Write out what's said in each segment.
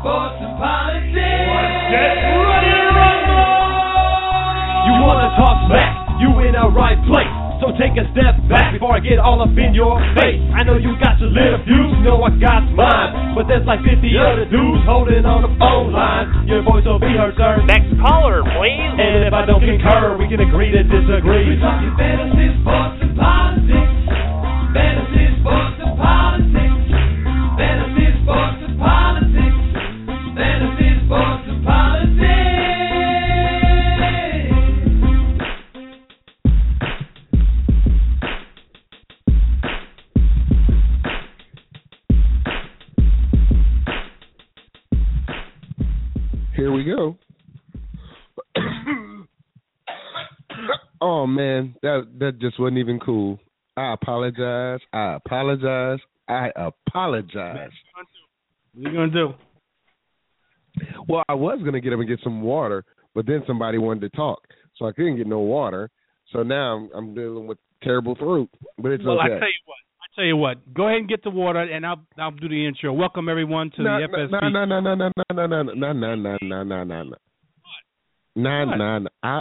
sports, and politics. Get ready to rumble! You wanna talk smack? You in the right place. So take a step back before I get all up in your face. I know you got your little views, you know I got mine. But there's like 50 other dudes holding on the phone line. Your voice will be heard, sir. Next caller, please. And if I don't concur, we can agree to disagree. We're talking fantasy, sports, and politics. That that just wasn't even cool. I apologize. I apologize. I apologize. What are you gonna do? Well, I was gonna get up and get some water, but then somebody wanted to talk, so I couldn't get no water. So now I'm, I'm dealing with terrible throat, but it's well, okay. I tell you what. I tell you what. Go ahead and get the water, and I'll I'll do the intro. Welcome everyone to no, the FSP. no, no, no, no, no, no, no, no, no, no, no, no, no, no, no. No, no, no. I,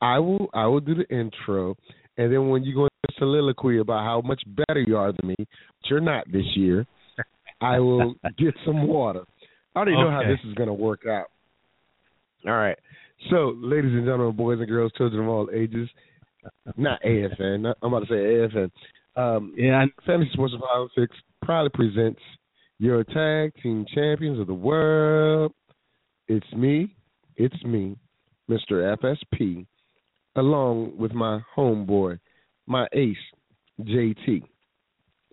I will, I will do the intro, and then when you go into soliloquy about how much better you are than me, but you're not this year, I will get some water. I already know how this is going to work out. All right. So, ladies and gentlemen, boys and girls, children of all ages, not AFN. Not, I'm about to say AFN. Um, Yeah, I- Fantasy Sports and Politics proudly presents your tag team champions of the world. It's me, it's me, Mr. FSP, along with my homeboy, my ace, JT.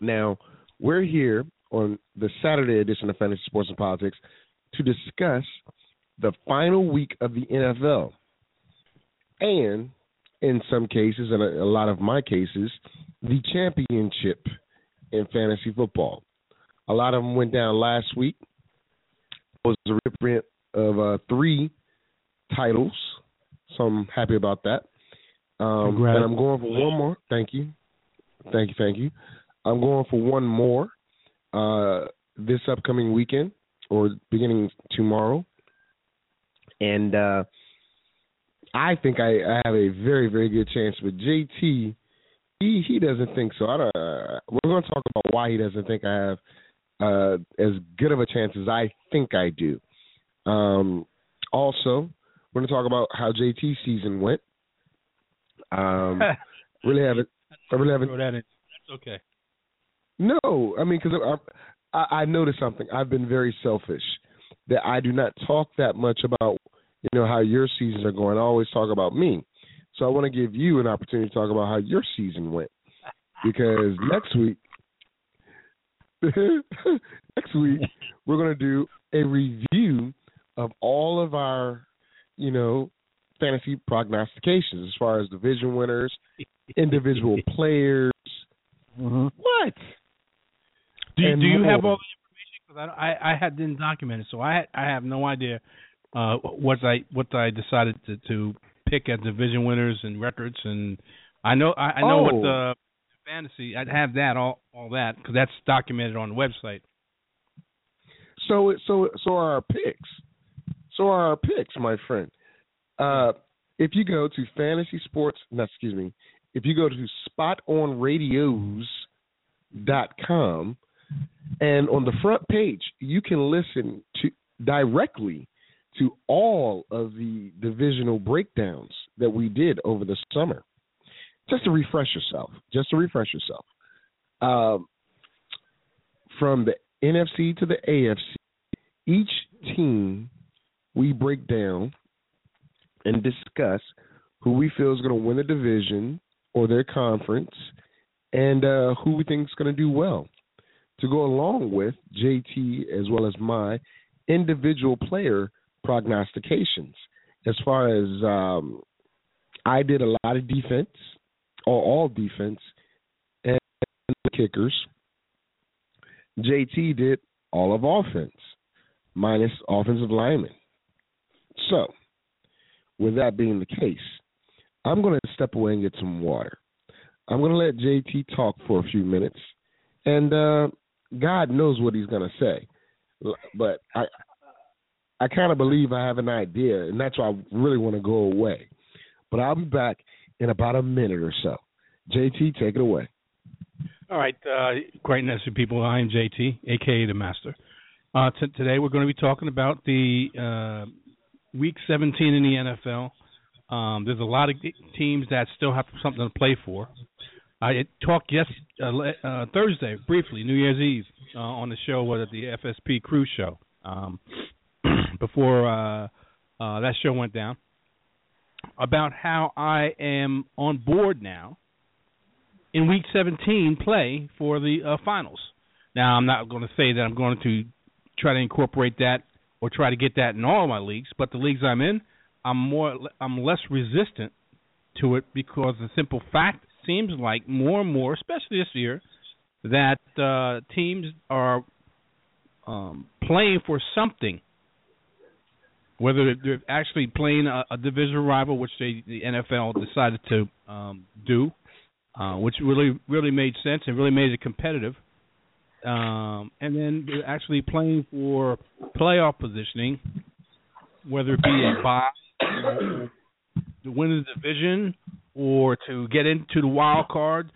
Now, we're here on the Saturday edition of Fantasy Sports and Politics to discuss the final week of the NFL. And in some cases, and a, lot of my cases, the championship in fantasy football. A lot of them went down last week. It was a reprint of uh, three titles, so I'm happy about that. Um, Congrats. and I'm going for one more. Thank you, thank you, thank you. I'm going for one more uh, this upcoming weekend or beginning tomorrow, and uh, I think I, I have a very, very good chance. But JT, he he doesn't think so. I don't, uh, we're going to talk about why he doesn't think I have uh, as good of a chance as I think I do. Um, also, we're going to talk about how JT's season went. Um, really haven't. I really haven't throw that in. That's okay. no, I mean, because I, I, I noticed something. I've been very selfish that I do not talk that much about, you know, how your seasons are going. I always talk about me. So I want to give you an opportunity to talk about how your season went, because next week, next week we're going to do a review of all of our, you know, fantasy prognostications as far as division winners, individual players. What? Do you, do you have all the information? Because I, I I had didn't document it, so I I have no idea uh what I what I decided to to pick as division winners and records, and I know I, I know what Oh. the fantasy I'd have that all all that because that's documented on the website. So it- so so are our picks. So are our picks, my friend. Uh, if you go to fantasy sports, no, excuse me, if you go to spotonradios.com and on the front page you can listen to directly to all of the divisional breakdowns that we did over the summer. Just to refresh yourself. Just to refresh yourself. Um, from the NFC to the AFC, each team we break down and discuss who we feel is going to win the division or their conference and uh, who we think is going to do well. To go along with JT as well as my individual player prognostications. As far as um, I did a lot of defense, or all defense, and kickers. JT did all of offense, minus offensive linemen. So, with that being the case, I'm going to step away and get some water. I'm going to let JT talk for a few minutes, and uh, God knows what he's going to say. But I, I kind of believe I have an idea, and that's why I really want to go away. But I'll be back in about a minute or so. JT, take it away. All right, uh, great and people. I am JT, aka the Master. Uh, t- today we're going to be talking about the uh, Week 17 in the NFL. Um, there's a lot of teams that still have something to play for. I talked yes uh, uh, Thursday briefly, New Year's Eve, uh, on the show was at the FSP Crew Show. Um, before uh, uh, that show went down, about how I am on board now in Week 17 play for the finals. Now, I'm not going to say that I'm going to try to incorporate that or try to get that in all my leagues, but the leagues I'm in, I'm more I'm less resistant to it because the simple fact seems like more and more, especially this year, that uh, teams are um, playing for something. Whether they're actually playing a, a division rival, which they, the NFL decided to um, do, uh, which really really made sense and really made it competitive. Um, and then actually playing for playoff positioning, whether it be a bye, to win the division, or to get into the wild card.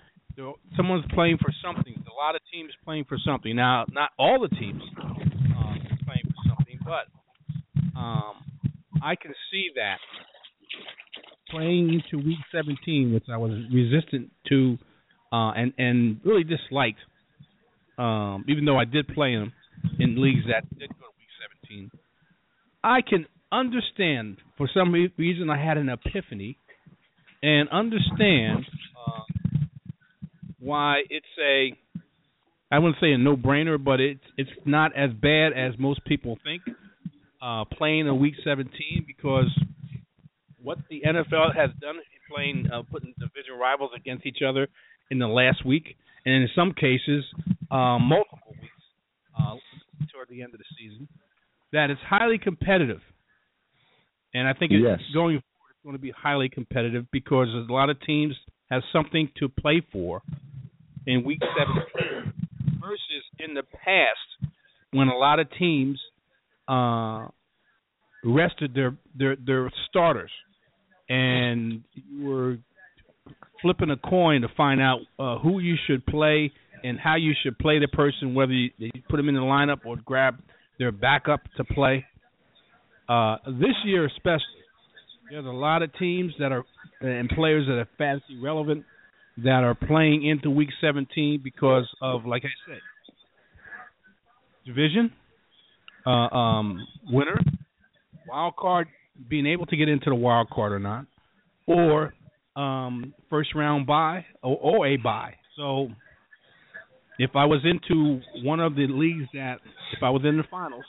Someone's playing for something. A lot of teams playing for something. Now, not all the teams um, playing for something, but um, I can see that playing into Week 17, which I was resistant to uh, and and really disliked, um, even though I did play them in leagues that did go to Week 17. I can understand for some reason I had an epiphany and understand uh, why it's a I wouldn't say a no brainer, but it's it's not as bad as most people think. Uh, playing a week 17 because what the NFL has done playing uh, putting division rivals against each other in the last week, and in some cases, uh, multiple weeks uh, toward the end of the season, that it's highly competitive. And I think it's yes. going forward, it's going to be highly competitive because a lot of teams have something to play for in Week 17 versus in the past when a lot of teams uh, rested their their their starters and you were flipping a coin to find out uh, who you should play and how you should play the person, whether you, you put them in the lineup or grab their backup to play. Uh, this year, especially, there's a lot of teams that are and players that are fantasy relevant that are playing into Week 17 because of, like I said, division, uh, um, winner, wild card being able to get into the wild card or not, or um, first round bye or, or a bye. So if I was into one of the leagues that, if I was in the finals,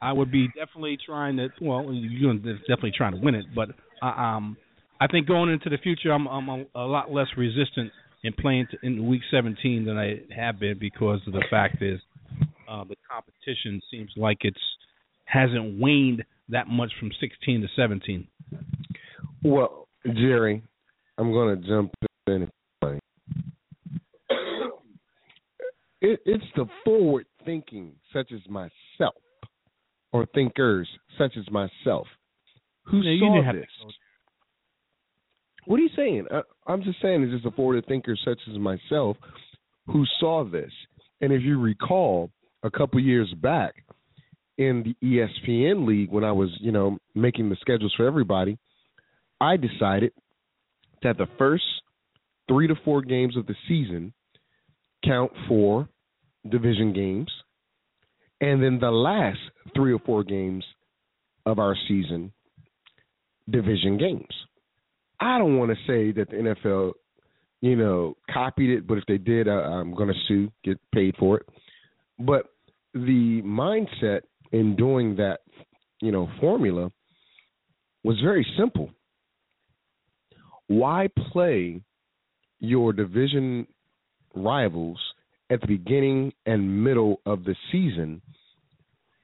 I would be definitely trying to. Well, you're definitely trying to win it, but uh, um, I think going into the future, I'm, I'm a, a lot less resistant in playing to, in week 17 than I have been because of the fact is uh, the competition seems like it's hasn't waned that much from 16 to 17. Well, Jerry, I'm going to jump in. It, it's the forward thinking, such as myself, or thinkers such as myself, who you saw this. to What are you saying? I, I'm just saying, it's just a forward thinker such as myself who saw this. And if you recall, a couple years back in the ESPN league, when I was, you know, making the schedules for everybody, I decided that the first three to four games of the season count for division games, and then the last three or four games of our season, division games. I don't want to say that the NFL, you know, copied it, but if they did, I, I'm going to sue, get paid for it. But the mindset in doing that, you know, formula was very simple. Why play your division rivals at the beginning and middle of the season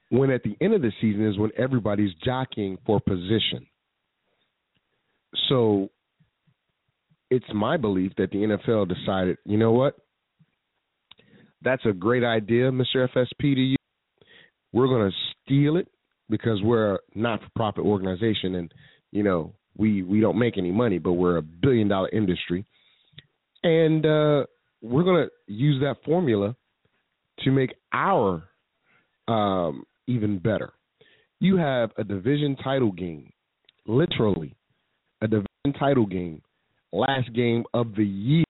when at the end of the season is when everybody's jockeying for position? So it's my belief that the NFL decided, you know what? That's a great idea, Mr. FSP to you. We're going to steal it because we're a not-for-profit organization, and you know we we don't make any money, but we're a billion-dollar industry, and uh, we're gonna use that formula to make our um, even better. You have a division title game, literally a division title game, last game of the year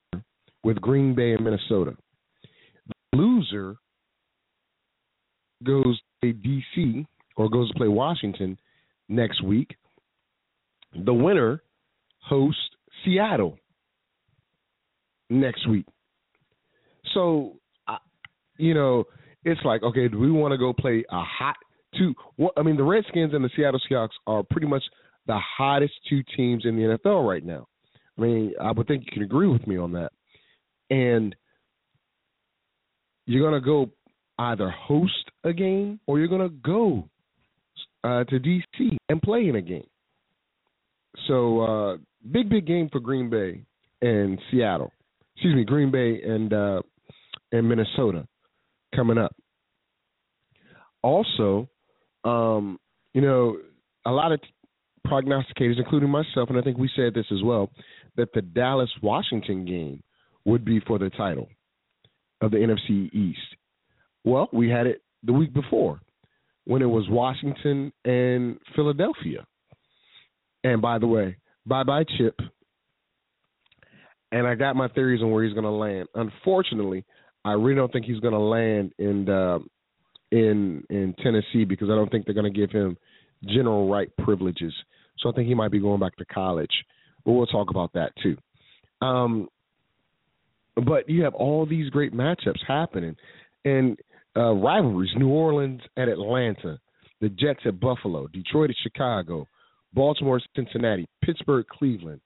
with Green Bay and Minnesota. The loser goes to DC or goes to play Washington next week. The winner hosts Seattle next week. So, you know, it's like, okay, do we want to go play a hot two? What, I mean, the Redskins and the Seattle Seahawks are pretty much the hottest two teams in the NFL right now. I mean, I would think you can agree with me on that. And you're going to go either host a game or you're going to go uh, to DC and play in a game. So, uh, big, big game for Green Bay and Seattle. Excuse me, Green Bay and uh, and Minnesota coming up. Also, um, you know, a lot of prognosticators, including myself, and I think we said this as well, that the Dallas Washington game would be for the title of the NFC East. Well, we had it the week before when it was Washington and Philadelphia. And by the way, bye bye Chip. And I got my theories on where he's going to land. Unfortunately, I really don't think he's going to land in uh, in in Tennessee because I don't think they're going to give him general right privileges. So I think he might be going back to college. But we'll talk about that too. Um, but you have all these great matchups happening, and uh, rivalries: New Orleans at Atlanta, the Jets at Buffalo, Detroit at Chicago, Baltimore, at Cincinnati, Pittsburgh, Cleveland.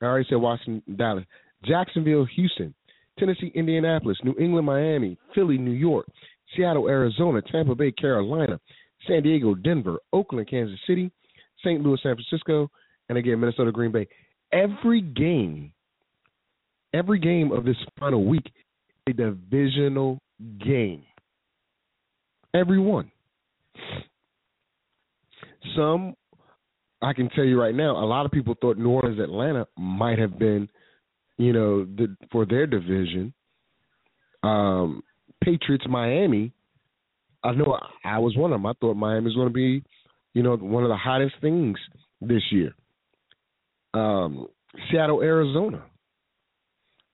I already said Washington, Dallas, Jacksonville, Houston, Tennessee, Indianapolis, New England, Miami, Philly, New York, Seattle, Arizona, Tampa Bay, Carolina, San Diego, Denver, Oakland, Kansas City, St. Louis, San Francisco, and again Minnesota, Green Bay. Every game, every game of this final week, a divisional game. Every one. Some I can tell you right now, a lot of people thought New Orleans, Atlanta might have been, you know, the, for their division. Um, Patriots, Miami. I know I was one of them. I thought Miami was going to be, you know, one of the hottest things this year. Um, Seattle, Arizona.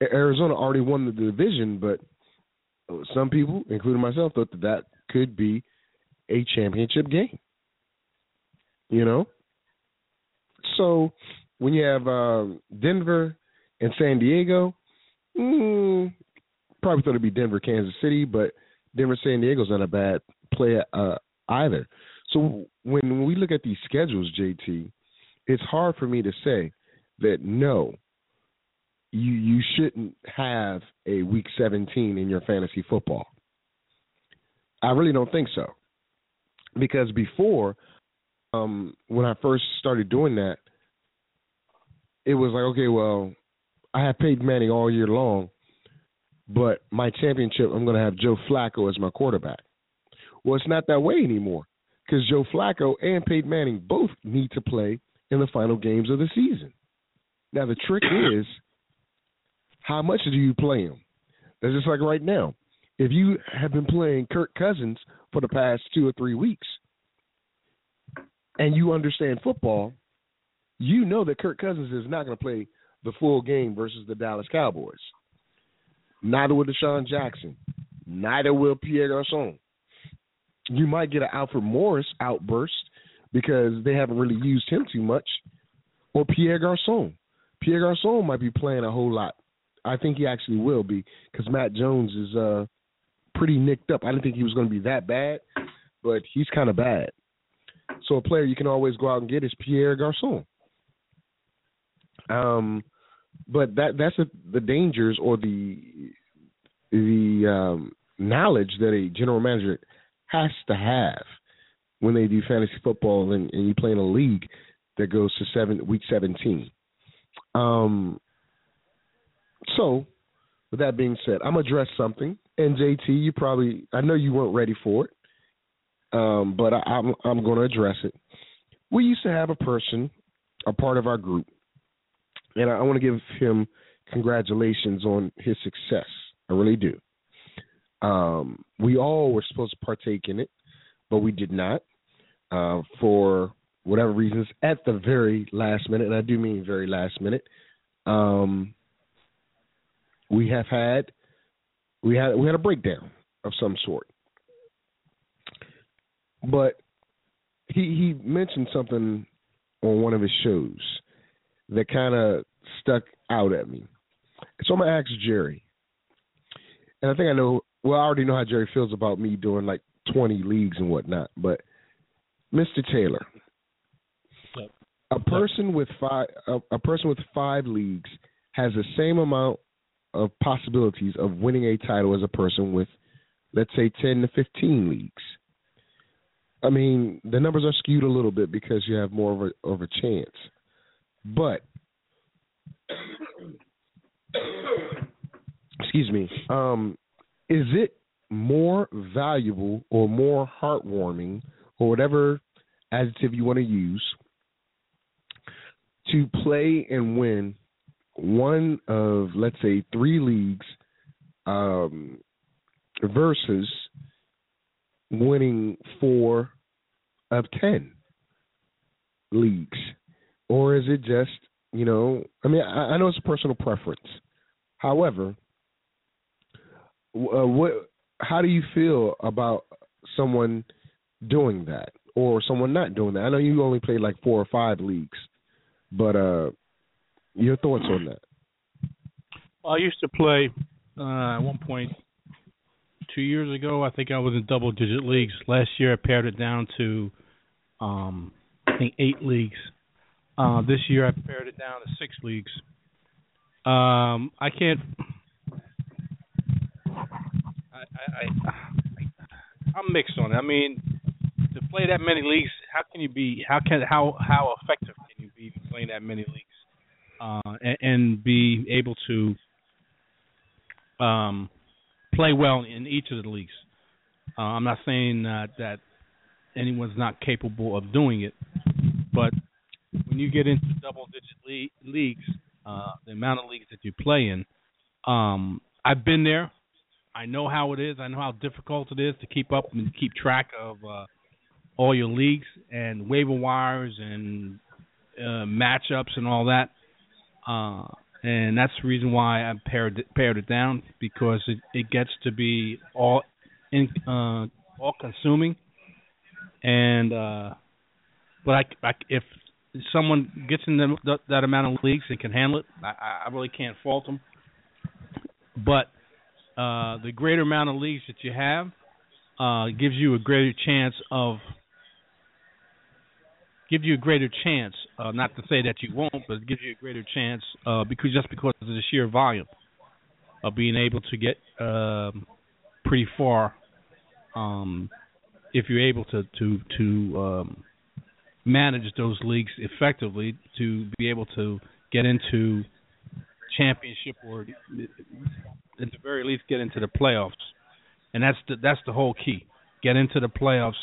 Arizona already won the division, but some people, including myself, thought that that could be a championship game. You know, so when you have um, Denver and San Diego, mm, probably thought it'd be Denver, Kansas City, but Denver, San Diego's not a bad play uh, either. So when we look at these schedules, JT, it's hard for me to say that no, you you shouldn't have a week 17 in your fantasy football. I really don't think so. Because before um when I first started doing that, it was like, okay, well, I have Peyton Manning all year long, but my championship, I'm going to have Joe Flacco as my quarterback. Well, it's not that way anymore because Joe Flacco and Peyton Manning both need to play in the final games of the season. Now, the trick is how much do you play them? That's just like right now. If you have been playing Kirk Cousins for the past two or three weeks and you understand football, you know that Kirk Cousins is not going to play the full game versus the Dallas Cowboys. Neither will DeSean Jackson. Neither will Pierre Garcon. You might get an Alfred Morris outburst because they haven't really used him too much, or Pierre Garcon. Pierre Garcon might be playing a whole lot. I think he actually will be because Matt Jones is uh, pretty nicked up. I didn't think he was going to be that bad, but he's kind of bad. So a player you can always go out and get is Pierre Garcon. Um, but that that's a, the dangers or the the um, knowledge that a general manager has to have when they do fantasy football and, and you play in a league that goes to seven week seventeen. Um, so, with that being said, I'm gonna address something. And JT, you probably I know you weren't ready for it. um, but I, I'm I'm going to address it. We used to have a person, a part of our group, and I, I want to give him congratulations on his success. I really do. Um, we all were supposed to partake in it, but we did not uh, for whatever reasons at the very last minute, and I do mean very last minute. Um, we have had we had we had a breakdown of some sort, but he he mentioned something on one of his shows that kind of stuck out at me. So I'm gonna ask Jerry, and I think I know. Well, I already know how Jerry feels about me doing like 20 leagues and whatnot, but Mr. Taylor, Yep. a person with five a, a person with five leagues has the same amount of possibilities of winning a title as a person with, let's say, 10 to 15 leagues. I mean, the numbers are skewed a little bit because you have more of a of a chance, but excuse me. Um, is it more valuable or more heartwarming or whatever adjective you want to use to play and win one of let's say three leagues um, versus winning four of ten leagues or is it just you know i mean i, I know it's a personal preference however uh, what how do you feel about someone doing that or someone not doing that i know you only played like four or five leagues but uh your thoughts on that I used to play uh, at one point two years ago. I think I was in double digit leagues. Last year, I pared it down to um, I think eight leagues. Uh, this year, I pared it down to six leagues. Um, I can't. I, I, I, I'm mixed on it. I mean, to play that many leagues, how can you be? How can how how effective can you be playing that many leagues? Uh, and, and be able to um, play well in each of the leagues. Uh, I'm not saying uh, that anyone's not capable of doing it, but when you get into double-digit le- leagues, uh, the amount of leagues that you play in, um, I've been there. I know how it is. I know how difficult it is to keep up and keep track of uh, all your leagues and waiver wires and uh, matchups and all that. Uh, and that's the reason why I pared it, pared it down because it, it gets to be all in uh, all consuming, and uh, but I, I if someone gets in the, that, that amount of leagues and can handle it, I, I really can't fault them. But uh, the greater amount of leagues that you have uh, gives you a greater chance of gives you a greater chance. Uh, not to say that you won't, but it gives you a greater chance uh, because just because of the sheer volume of being able to get um, pretty far. Um, if you're able to to to um, manage those leagues effectively, to be able to get into championship or at the very least get into the playoffs, and that's the that's the whole key. Get into the playoffs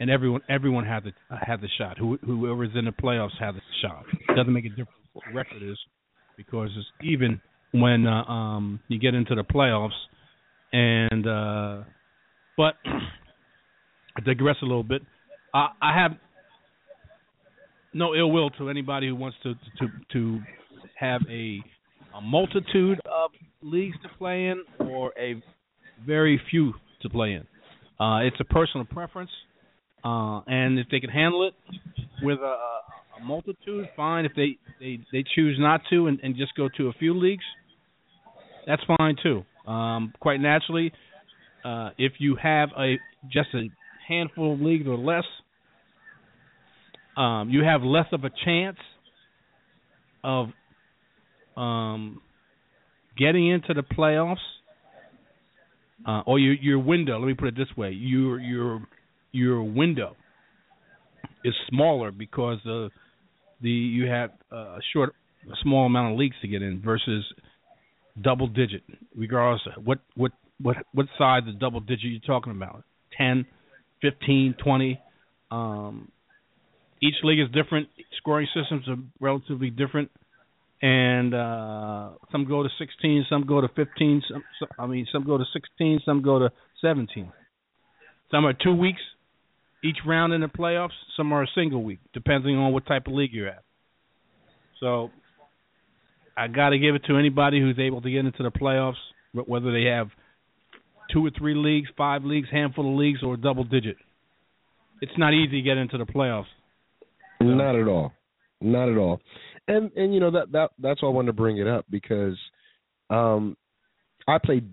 and everyone everyone had the had the shot. Who, whoever's in the playoffs had the shot. It doesn't make a difference what record is because it's even when uh, um, you get into the playoffs. And uh, but I digress a little bit. I, I have no ill will to anybody who wants to to to have a a multitude of leagues to play in or a very few to play in. Uh, it's a personal preference. Uh, and if they can handle it with a, a multitude, fine. If they, they, they choose not to and, and just go to a few leagues, that's fine too. Um, quite naturally, uh, if you have a just a handful of leagues or less, um, you have less of a chance of um, getting into the playoffs, uh, or your your window. Let me put it this way: your your your window is smaller because the the you have a short small amount of leagues to get in versus double digit regardless of what what what what size of double digit you're talking about 10 15, 20. Um, each league is different. Scoring systems are relatively different, and uh, some go to 16, some go to 15. Some, some, I mean, some go to 16, some go to 17. Some are two weeks each round in the playoffs. Some are a single week, depending on what type of league you're at. So, I got to give it to anybody who's able to get into the playoffs, whether they have two or three leagues, five leagues, handful of leagues, or double digit. It's not easy to get into the playoffs. Not at all. Not at all. And and you know that that that's why I wanted to bring it up because um I played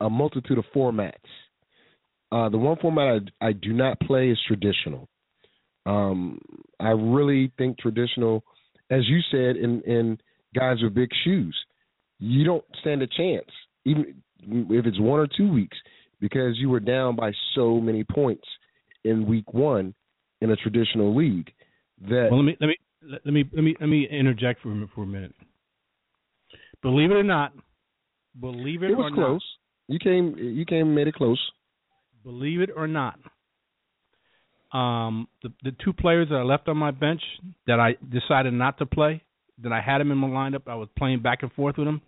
a multitude of formats. Uh the one format I I do not play is traditional. Um I really think traditional as you said in in guys with big shoes, you don't stand a chance even if it's one or two weeks because you were down by so many points in week 1 in a traditional league that well, let me let me let me let me let me interject for for a minute. Believe it or not, believe it, it was or close. not, you came you came and made it close. Believe it or not, um, the the two players that I left on my bench that I decided not to play, that I had them in my lineup, I was playing back and forth with them.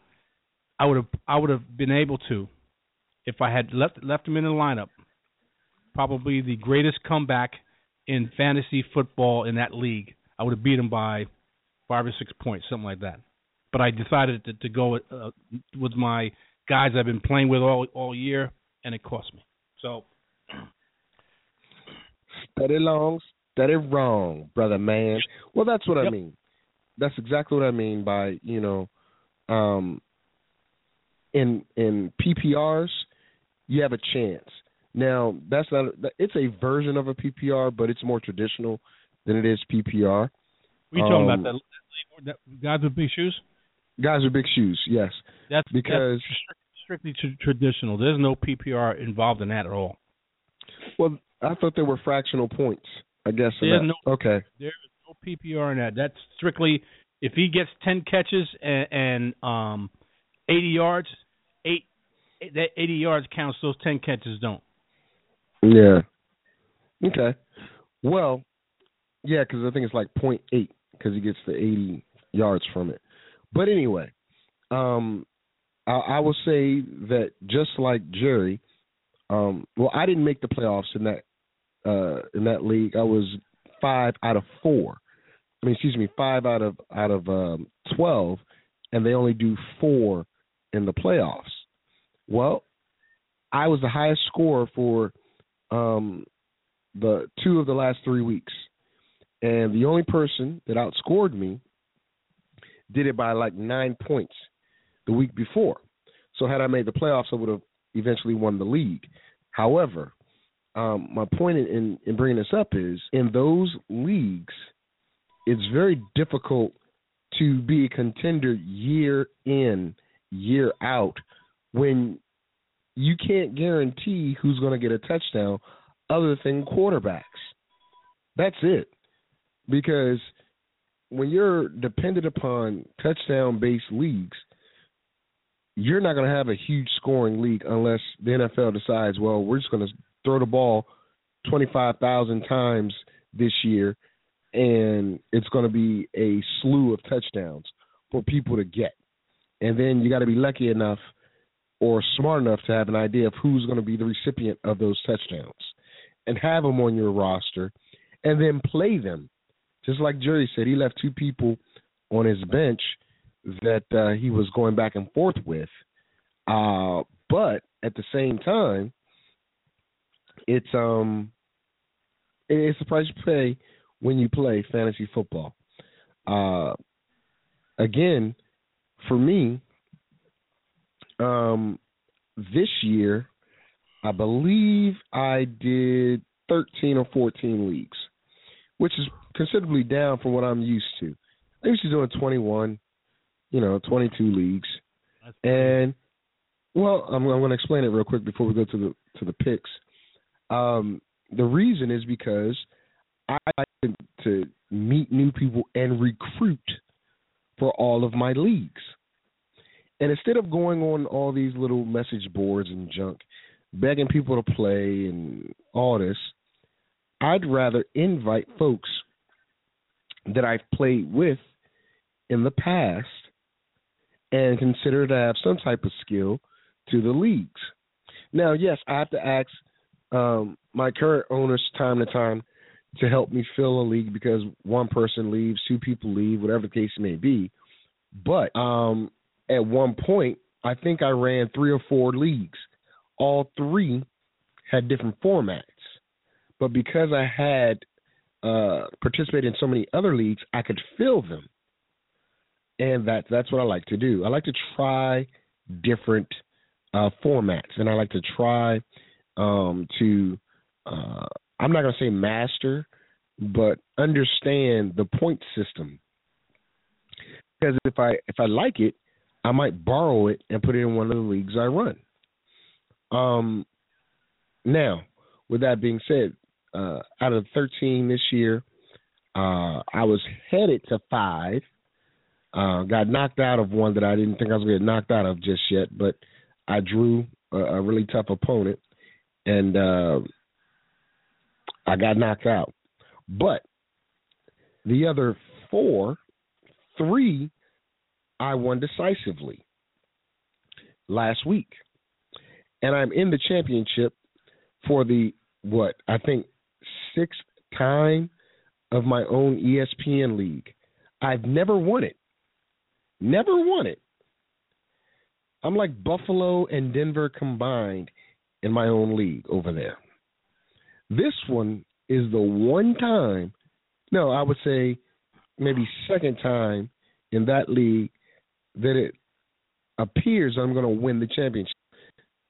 I would have I would have been able to, if I had left left them in the lineup. Probably the greatest comeback in fantasy football in that league. I would have beat him by five or six points, something like that. But I decided to, to go with, uh, with my guys I've been playing with all all year, and it cost me. So study long, study wrong, brother man. Well, that's what I mean. That's exactly what I mean by you know, um, in in PPRs, you have a chance. Now that's not. It's a version of a PPR, but it's more traditional than it is PPR. we talking Um, about that, that guys with big shoes. Guys with big shoes, yes, That's because that's strictly tr- traditional. There's no PPR involved in that at all. well, I thought there were fractional points. I guess. There's no- okay. There is no PPR in that. That's strictly if he gets ten catches and, and um eighty yards, eight that eighty yards counts. Those ten catches don't. Yeah. Okay. Well, yeah, because I think it's like point eight because he gets the eighty yards from it. But anyway, um, I, I will say that just like Jerry, um, well, I didn't make the playoffs in that uh, in that league. I was five out of four. I mean, excuse me, five out of out of um, twelve, and they only do four in the playoffs. Well, I was the highest scorer for um, the two of the last three weeks, and the only person that outscored me did it by like nine points the week before. So had I made the playoffs, I would have eventually won the league. However, um, my point in, in, in bringing this up is in those leagues, it's very difficult to be a contender year in, year out when you can't guarantee who's going to get a touchdown other than quarterbacks. That's it. Because when you're dependent upon touchdown based leagues, you're not going to have a huge scoring league unless the NFL decides, well, we're just going to throw the ball 25,000 times this year and it's going to be a slew of touchdowns for people to get. And then you got to be lucky enough or smart enough to have an idea of who's going to be the recipient of those touchdowns and have them on your roster and then play them. Just like Jerry said, he left two people on his bench that uh, he was going back and forth with. Uh, but at the same time, it's um, it's the price you pay when you play fantasy football. Uh, again, for me, um, this year, I believe I did 13 or 14 leagues, which is considerably down from what I'm used to. I used to doing 21, you know, 22 leagues, and well, I'm, I'm going to explain it real quick before we go to the to the picks. Um, the reason is because I like to, to meet new people and recruit for all of my leagues. And instead of going on all these little message boards and junk, begging people to play and all this, I'd rather invite folks that I've played with in the past and consider to have some type of skill to the leagues. Now, yes, I have to ask um, my current owners time to time to help me fill a league because one person leaves, two people leave, whatever the case may be. But um, at one point, I think I ran three or four leagues. All three had different formats. But because I had uh, participated in so many other leagues, I could fill them. And that that's what I like to do. I like to try different uh, formats, and I like to try um, to uh, I'm not going to say master, but understand the point system. Because if I if I like it, I might borrow it and put it in one of the leagues I run. Um, now, with that being said, uh, out of 13 this year, uh, I was headed to five. Uh, got knocked out of one that I didn't think I was going to get knocked out of just yet, but I drew a, a really tough opponent, and uh, I got knocked out. But the other four, three, I won decisively last week. And I'm in the championship for the, what, I think sixth time of my own ESPN league. I've never won it. Never won it. I'm like Buffalo and Denver combined in my own league over there. This one is the one time, no, I would say maybe second time in that league that it appears I'm going to win the championship.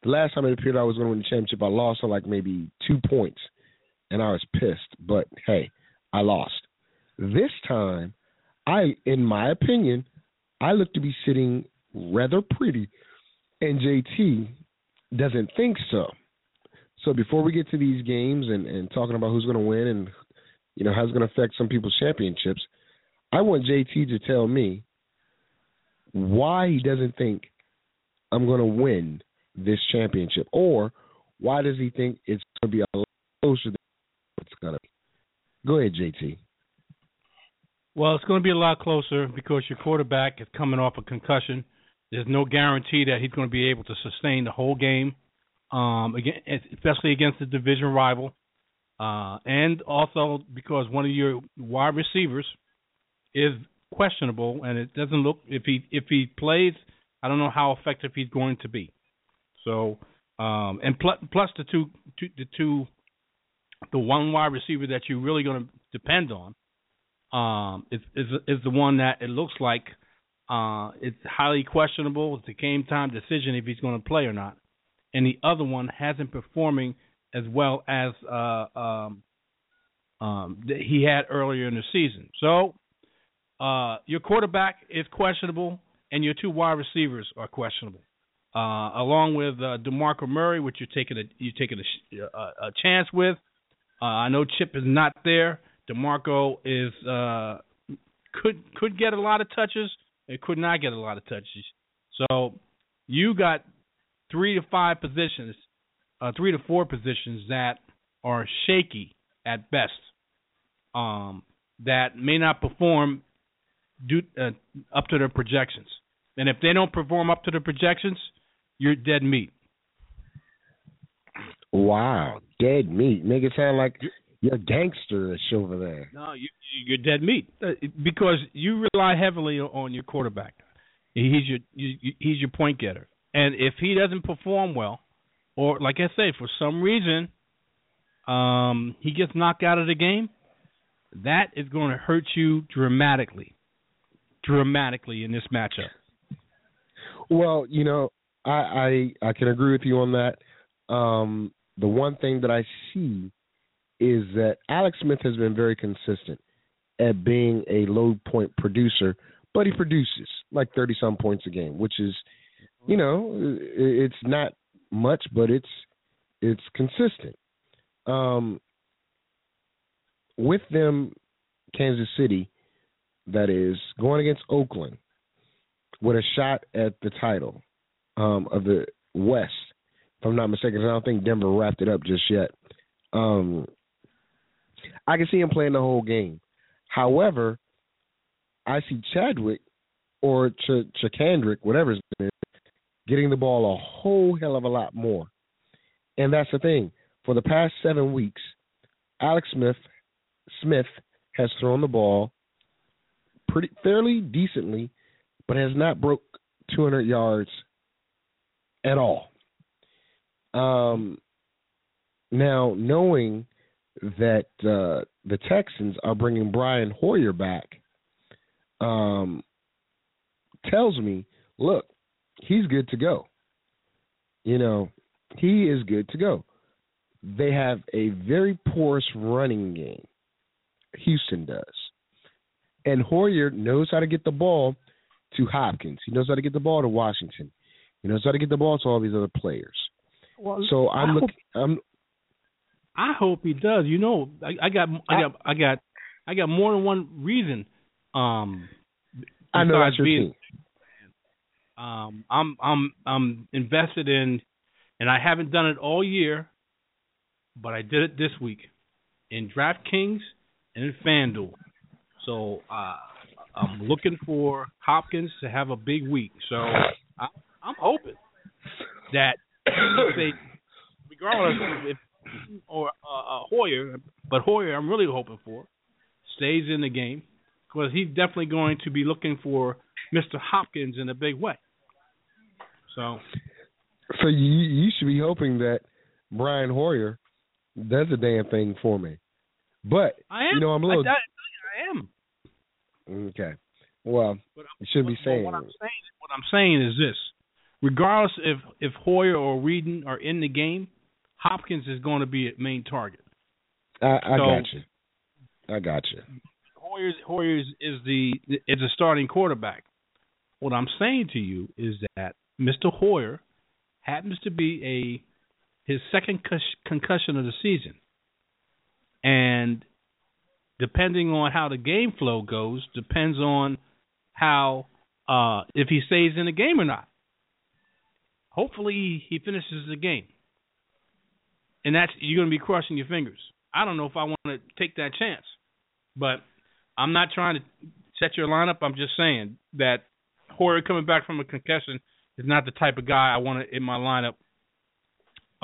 The last time it appeared I was going to win the championship, I lost on like maybe two points, and I was pissed. But hey, I lost. This time, I, in my opinion, I look to be sitting rather pretty, and JT doesn't think so. So before we get to these games and, and talking about who's going to win and you know how it's going to affect some people's championships, I want JT to tell me why he doesn't think I'm going to win this championship, or why does he think it's going to be a lot closer than it's going to be. Go ahead, JT. Well, it's going to be a lot closer because your quarterback is coming off a concussion. There's no guarantee that he's going to be able to sustain the whole game, um, again, especially against a division rival, uh, and also because one of your wide receivers is questionable, and it doesn't look if he if he plays, I don't know how effective he's going to be. So, um, and plus, plus the two, two the two the one wide receiver that you're really going to depend on um, is, is is the one that it looks like uh, it's highly questionable. It's a game time decision if he's going to play or not, and the other one hasn't performing as well as uh, um, um, that he had earlier in the season. So uh, your quarterback is questionable, and your two wide receivers are questionable. Uh, along with uh, Demarco Murray, which you're taking a you're taking a, a, a chance with. Uh, I know Chip is not there. Demarco is uh, could could get a lot of touches. It could not get a lot of touches. So you got three to five positions, uh, three to four positions that are shaky at best. Um, that may not perform due, uh, up to their projections. And if they don't perform up to the projections, you're dead meat. Wow, dead meat. Make it sound like you're gangsterish over there. No, you, you're dead meat uh, because you rely heavily on your quarterback. He's your you, he's your point getter, and if he doesn't perform well, or like I say, for some reason, um, he gets knocked out of the game, that is going to hurt you dramatically, dramatically in this matchup. Well, you know, I I, I can agree with you on that. Um, the one thing that I see is that Alex Smith has been very consistent at being a low point producer, but he produces like 30 some points a game, which is, you know, it's not much, but it's it's consistent. Um, with them, Kansas City, that is going against Oakland with a shot at the title um, of the West. If I'm not mistaken, I don't think Denver wrapped it up just yet. Um, I can see him playing the whole game. However, I see Chadwick or Ch- Charcandrick, whatever his name is, getting the ball a whole hell of a lot more. And that's the thing. For the past seven weeks, Alex Smith Smith has thrown the ball pretty fairly decently, but has not broke 200 yards at all. Um, now knowing that uh, the Texans are bringing Brian Hoyer back, um, tells me, look, he's good to go. You know, he is good to go. They have a very porous running game. Houston does. And Hoyer knows how to get the ball to Hopkins. He knows how to get the ball to Washington. He knows how to get the ball to all these other players. Well, So I'm I hope, looking. I'm I hope he does. You know, I, I got I got I got I got more than one reason. Um, I know that's your being- team. Um, I'm I'm I'm invested in, and I haven't done it all year, but I did it this week in DraftKings and in FanDuel. So uh, I'm looking for Hopkins to have a big week. So I, I'm hoping that say, regardless of if or uh, uh, Hoyer, but Hoyer, I'm really hoping for stays in the game because he's definitely going to be looking for Mr. Hopkins in a big way. So So you you should be hoping that Brian Hoyer does a damn thing for me. But I am. you know I'm a little I, am. Okay. Well, But, you shouldn't be saying what I'm saying. What I'm saying is this: regardless if if Hoyer or Weeden are in the game, Hopkins is going to be a main target. I, I So- got you. I got you. Hoyer's Hoyer's is the is a starting quarterback. What I'm saying to you is that Mr. Hoyer happens to be a his second concussion of the season, and depending on how the game flow goes, depends on how uh, if he stays in the game or not. Hopefully, he finishes the game, and that's you're going to be crossing your fingers. I don't know if I want to take that chance, but I'm not trying to set your lineup. I'm just saying that Hoyer coming back from a concussion is not the type of guy I want in my lineup,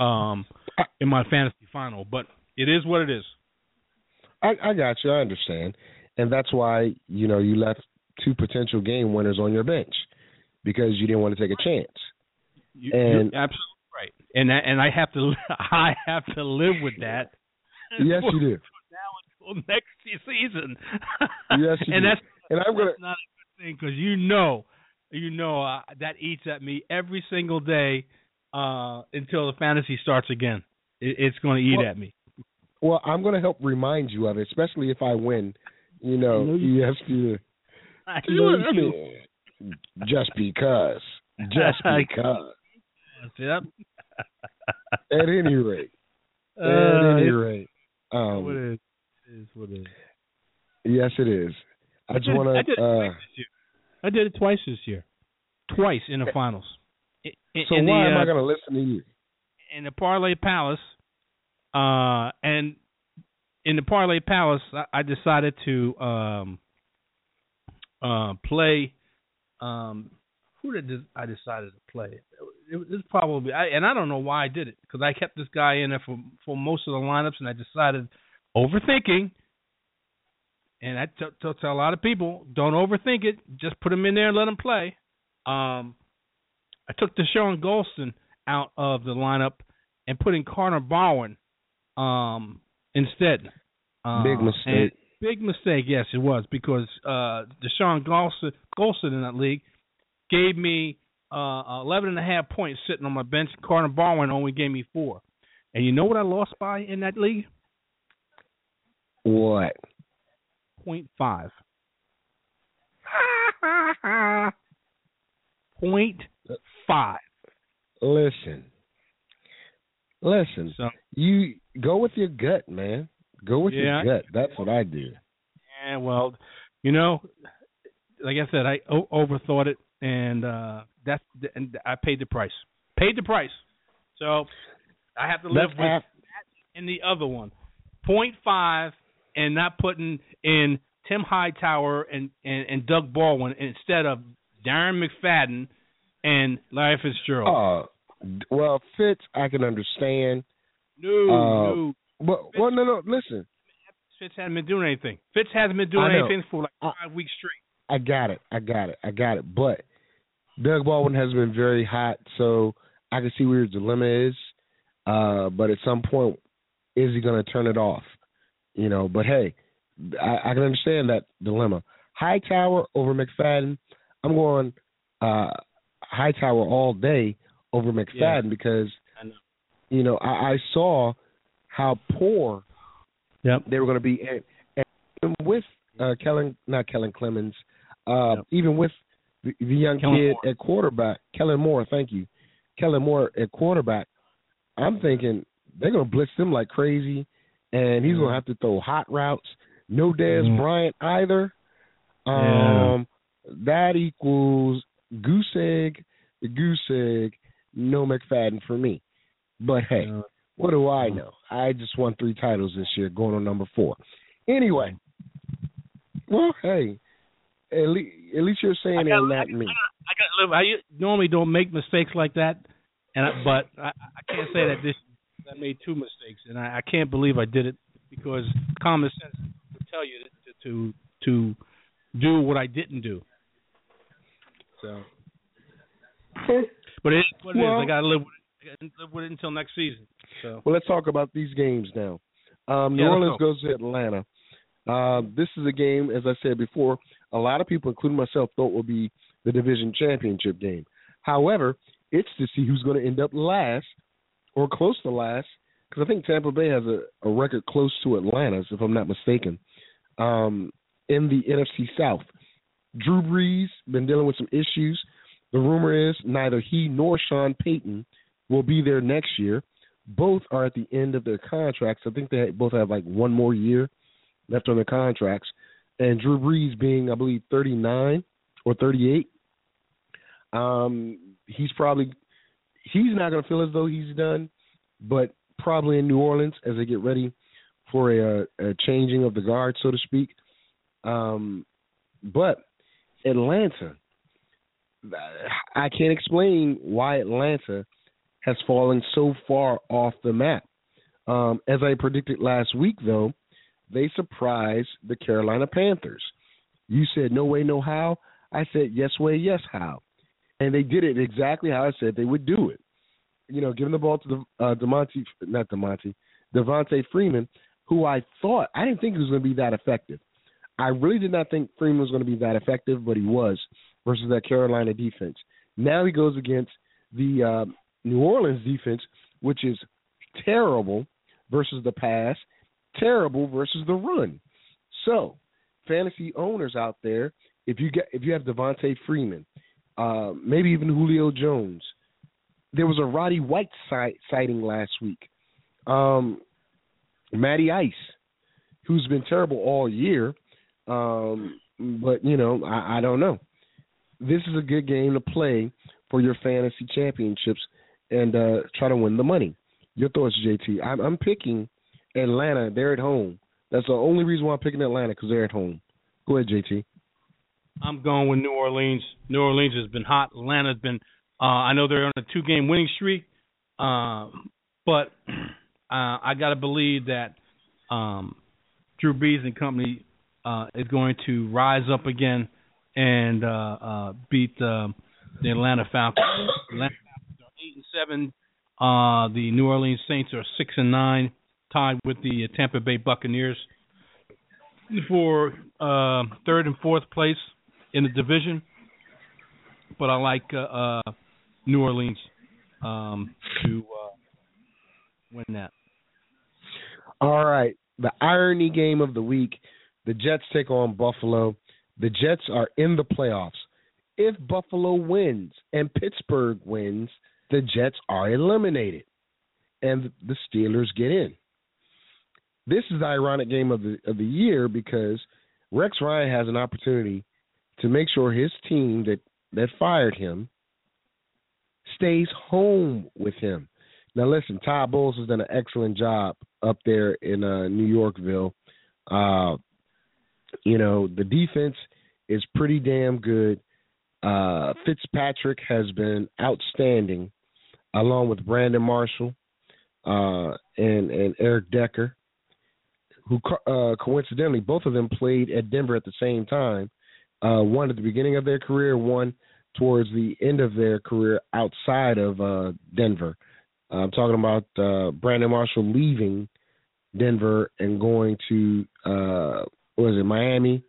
um, in my fantasy final. But it is what it is. I, I got you. I understand, and that's why you know you left two potential game winners on your bench because you didn't want to take a chance. You, And- you're absolutely right, and and I have to I have to live with that. Yes, you do. now until next season. Yes, you and do. that's And I'm gonna. that's not a good thing because you know, you know uh, that eats at me every single day uh, until the fantasy starts again. It, it's going to eat Well- at me. Well, I'm gonna help remind you of it, especially if I win. You know, know you- you have to. I You know, know you you- just because. Just because. Yep. At any rate. At Uh, any rate. what Um, it is. It is what it is. yes, it is. I just did- want I did to. Uh. I did it twice this year. Twice in the finals. I- I- so in why the, am uh, I going to listen to you? in the Parlay Palace, uh, and in the Parlay Palace, I, decided to um, uh, play. Um, who did I decided to play? It, was- probably, I, and I don't know why I did it because I kept this guy in there for for most of the lineups, and I decided overthinking. And I tell, tell, tell a lot of people, don't overthink it. Just put him in there and let him play. Um, I took the Deshaun Golston out of the lineup and put in Connor Bowen um, instead. Uh, Big mistake. big mistake, yes, it was because uh, Deshaun Golston in that league gave me uh, 11 and a half points sitting on my bench. Carter Bowen only gave me four. And you know what I lost by in that league? What? Point five. Point five. Listen. Listen. So You go with your gut, man. Go with Yeah. your gut. That's what I do. Yeah, well, you know, like I said, I o- overthought it, and uh that's the, and I paid the price. Paid the price. So I have to live That's with that. in the other one. Point five and not putting in Tim Hightower and, and, and Doug Baldwin instead of Darren McFadden and Larry Fitzgerald. Uh, well, Fitz, I can understand. No, uh, no. But well, no, no. Listen, Fitz hasn't been doing anything. Fitz hasn't been doing anything for like I- five weeks straight. I got it. I got it. I got it. But Doug Baldwin has been very hot, so I can see where his dilemma is. Uh, but at some point, is he going to turn it off? You know. But hey, I, I can understand that dilemma. Hightower over McFadden. I'm going uh, Hightower all day over McFadden because I know. You know I, I saw how poor Yep. they were going to be, and, and even with uh, Kellen, not Kellen Clemens, uh, Yep. even with the, the young Kellen kid Moore. at quarterback, Kellen Moore. Thank you, Kellen Moore at quarterback. I'm thinking they're going to blitz them like crazy, and he's going to have to throw hot routes. No Dez Mhm. Bryant either. Yeah. Um, that equals goose egg, goose egg. No McFadden for me. But hey, Yeah. what do I know? I just won three titles this year, going on number four. Anyway, well, hey, at least, at least you're saying I it, not me. I got to live. I u- normally don't make mistakes like that, and I, but I, I can't say that this I made two mistakes, and I, I can't believe I did it because common sense would tell you to to to do what I didn't do. So, but it is what it is. Well- I got to live with it. I gotta live with it until next season. So Well, let's talk about these games now. Um, New Yeah, Orleans go. goes to Atlanta. Uh, this is a game, as I said before, a lot of people, including myself, thought would be the division championship game. However, it's to see who's going to end up last or close to last, because I think Tampa Bay has a, a record close to Atlanta's, if I'm not mistaken, um, in the NFC South. Drew Brees been dealing with some issues. The rumor is neither he nor Sean Payton will be there next year. Both are at the end of their contracts. I think they both have like one more year left on their contracts. And Drew Brees being, I believe, 39 or 38, um, he's probably he's not going to feel as though he's done, but probably in New Orleans as they get ready for a, a changing of the guard, so to speak. Um, but Atlanta, I can't explain why Atlanta has fallen so far off the map. Um, as I predicted last week, though, they surprised the Carolina Panthers. You said no way, no how. I said yes way, yes how, and they did it exactly how I said they would do it. You know, giving the ball to the uh, Demonte, not Demonte, Devonta Freeman, who I thought I didn't think he was going to be that effective. I really did not think Freeman was going to be that effective, but he was versus that Carolina defense. Now he goes against the uh, New Orleans defense, which is terrible versus the pass, terrible versus the run. So, fantasy owners out there, if you get if you have Devonta Freeman, uh, maybe even Julio Jones, there was a Roddy White si- sighting last week. Um, Matty Ice, who's been terrible all year, um, but you know I, I don't know. This is a good game to play for your fantasy championships and uh, try to win the money. Your thoughts, JT? I'm, I'm picking Atlanta. They're at home. That's the only reason why I'm picking Atlanta because they're at home. Go ahead, JT. I'm going with New Orleans. New Orleans has been hot. Atlanta's been. Uh, I know they're on a two-game winning streak, uh, but uh, I got to believe that um, Drew Brees and company uh, is going to rise up again and uh, uh, beat uh, the Atlanta Falcons. Atlanta Falcons are eight and seven. Uh, the New Orleans Saints are six and nine, tied with the Tampa Bay Buccaneers for uh, third and fourth place in the division. But I like uh, uh, New Orleans um, to uh, win that. All right. The irony game of the week the Jets take on Buffalo. The Jets are in the playoffs. If Buffalo wins and Pittsburgh wins, the Jets are eliminated and the Steelers get in. This is the ironic game of the of the year because Rex Ryan has an opportunity to make sure his team that that fired him stays home with him. Now, listen, Todd Bowles has done an excellent job up there in uh, New Yorkville. Uh, you know, the defense is pretty damn good. Uh, Fitzpatrick has been outstanding, along with Brandon Marshall uh, and and Eric Decker, who uh, coincidentally both of them played at Denver at the same time. Uh, one at the beginning of their career, one towards the end of their career outside of uh, Denver. I'm talking about uh, Brandon Marshall leaving Denver and going to uh, what was it Miami,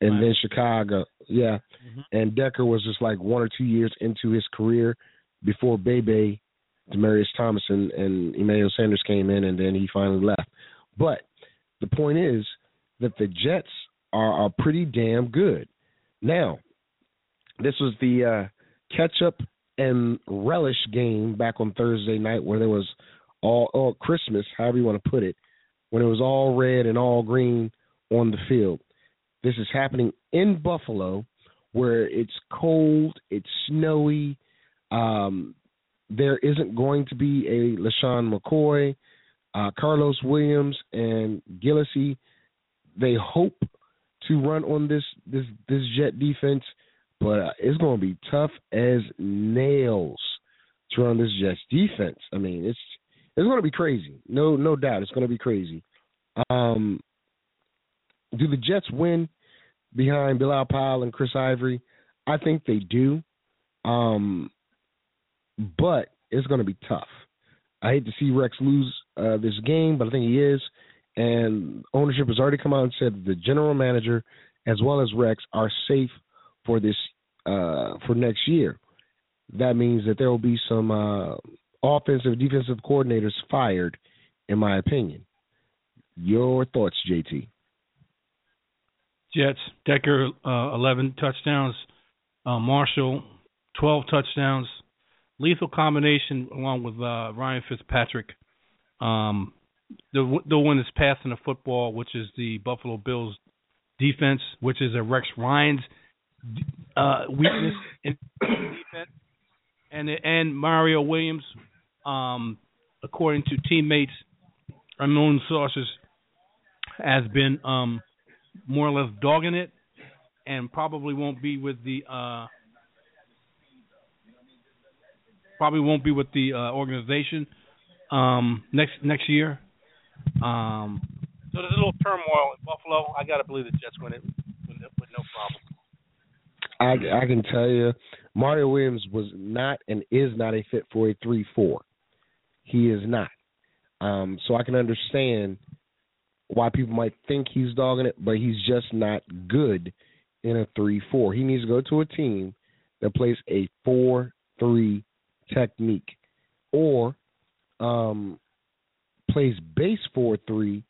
and Miami. then Chicago. Yeah, Mhm. and Decker was just like one or two years into his career before Bebe, Demaryius Thomas, and, Emmanuel Sanders came in, and then he finally left. But the point is that the Jets are, are pretty damn good. Now, this was the uh, catch up and relish game back on Thursday night where there was all, all Christmas, however you want to put it, when it was all red and all green on the field. This is happening in Buffalo where it's cold, it's snowy. Um, there isn't going to be a LeSean McCoy, uh, Karlos Williams, and Gillislee. They hope to run on this this this Jet defense, but uh, it's going to be tough as nails to run this Jets defense. I mean, it's it's going to be crazy. No no doubt, it's going to be crazy. Um, do the Jets win behind Bilal Powell and Chris Ivory? I think they do. Um, but it's going to be tough. I hate to see Rex lose uh, this game, but I think he is. And ownership has already come out and said the general manager, as well as Rex, are safe for this uh, for next year. That means that there will be some uh, offensive, defensive coordinators fired, in my opinion. Your thoughts, JT? Jets, Decker, uh, 11 touchdowns. Uh, Marshall, 12 touchdowns. Lethal combination along with uh, Ryan Fitzpatrick. Um, the the one is passing the football, which is the Buffalo Bills defense, which is a Rex Ryan's uh, weakness in defense, and and Mario Williams, um, according to teammates, unknown sources, has been um, more or less dogging it, and probably won't be with the uh, probably won't be with the uh, organization um, next next year. Um, so there's a little turmoil in Buffalo. I got to believe the Jets win it with no, with no problem. I, I can tell you, Mario Williams was not and is not a fit for a three four. He is not. Um, so I can understand why people might think he's dogging it, but he's just not good in a three four. He needs to go to a team that plays a four three technique, or um, plays base four three,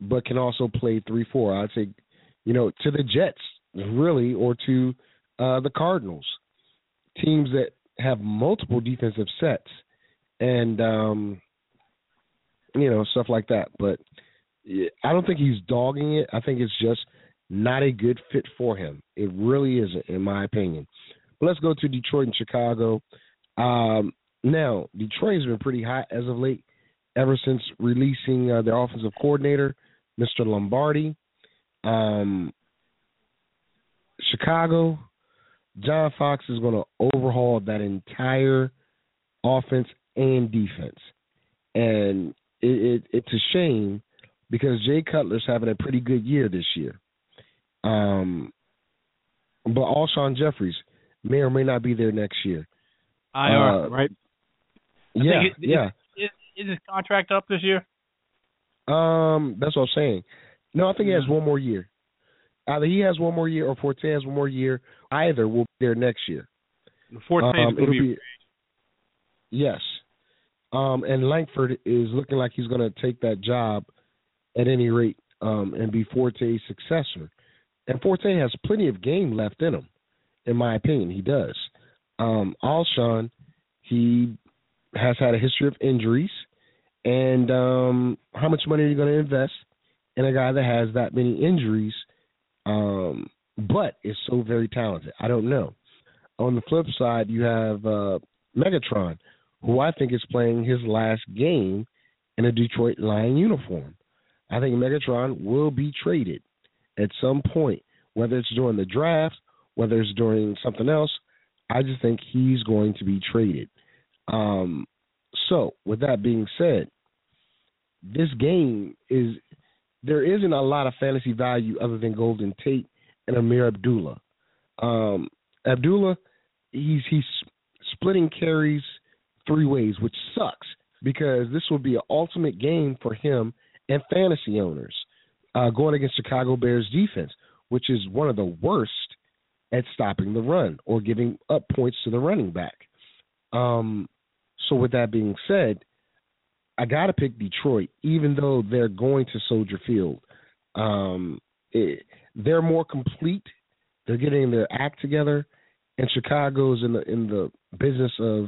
but can also play three four. I'd say, you know, to the Jets really, or to uh, the Cardinals, teams that have multiple defensive sets, and um, you know stuff like that. But I don't think he's dogging it. I think it's just not a good fit for him. It really isn't, in my opinion. But let's go to Detroit and Chicago. Um, now, Detroit has been pretty hot as of late, ever since releasing uh, their offensive coordinator, Mr. Lombardi. Um, Chicago, John Fox is going to overhaul that entire offense and defense, and it, it, it's a shame because Jay Cutler's having a pretty good year this year. Um, but Alshon Jeffries may or may not be there next year. IR, Uh, right? I yeah, it- yeah. Is, is his contract up this year? Um, that's what I'm saying. No, I think he has one more year. Either he has one more year or Forte has one more year. Either will be there next year. Fourth Um, it'll be, be yes. Um, and Langford is looking like he's going to take that job at any rate um, and be Forte's successor. And Forte has plenty of game left in him, in my opinion. He does. Um, Alshon, he has had a history of injuries. And um, how much money are you going to invest in a guy that has that many injuries, um, but is so very talented? I don't know. On the flip side, you have uh, Megatron, who I think is playing his last game in a Detroit Lion uniform. I think Megatron will be traded at some point, whether it's during the draft, whether it's during something else. I just think he's going to be traded. Um, so, with that being said, this game is there isn't a lot of fantasy value other than Golden Tate and Ameer Abdullah. Um, Abdullah, he's he's splitting carries three ways, which sucks because this will be an ultimate game for him and fantasy owners uh, going against Chicago Bears defense, which is one of the worst at stopping the run or giving up points to the running back. Um, so with that being said, I got to pick Detroit, even though they're going to Soldier Field. Um, it, they're more complete. They're getting their act together, and Chicago's in the in the business of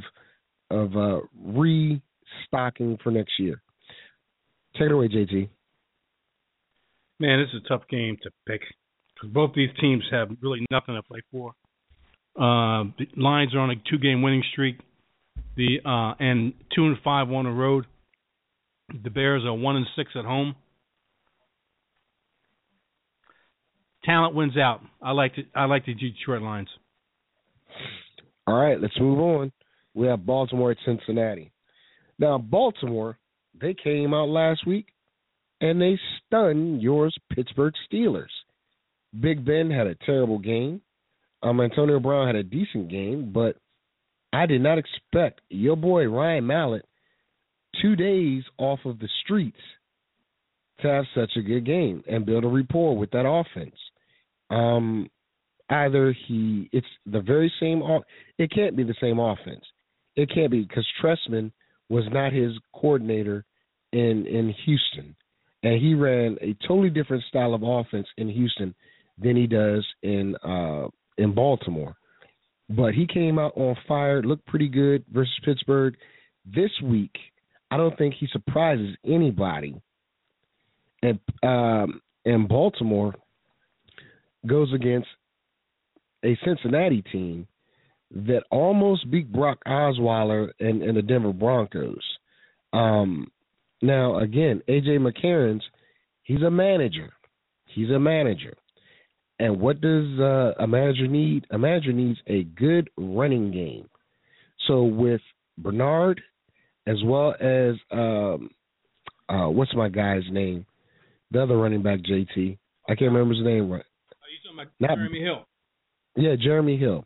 of uh, restocking for next year. Take it away, JT. Man, this is a tough game to pick because both these teams have really nothing to play for. Uh, the Lions are on a two-game winning streak. The uh, and two and five on the road. The Bears are one and six at home. Talent wins out. I like the I like the Detroit Lions. All right, let's move on. We have Baltimore at Cincinnati. Now, Baltimore, they came out last week and they stunned yours Pittsburgh Steelers. Big Ben had a terrible game. Um, Antonio Brown had a decent game, but I did not expect your boy Ryan Mallett two days off of the streets to have such a good game and build a rapport with that offense. Um, either he, it's the very same. It can't be the same offense. It can't be because Trestman was not his coordinator in in Houston, and he ran a totally different style of offense in Houston than he does in uh, in Baltimore. But he came out on fire, looked pretty good versus Pittsburgh. This week, I don't think he surprises anybody. And um, and Baltimore goes against a Cincinnati team that almost beat Brock Osweiler and, and the Denver Broncos. Um, now, again, AJ McCarron's he's a manager. He's a manager. And what does uh, a manager need? A manager needs a good running game. So with Bernard, as well as um, uh, what's my guy's name? The other running back, JT. I can't remember his name. Right? Are you talking about Not, Jeremy Hill? Yeah, Jeremy Hill.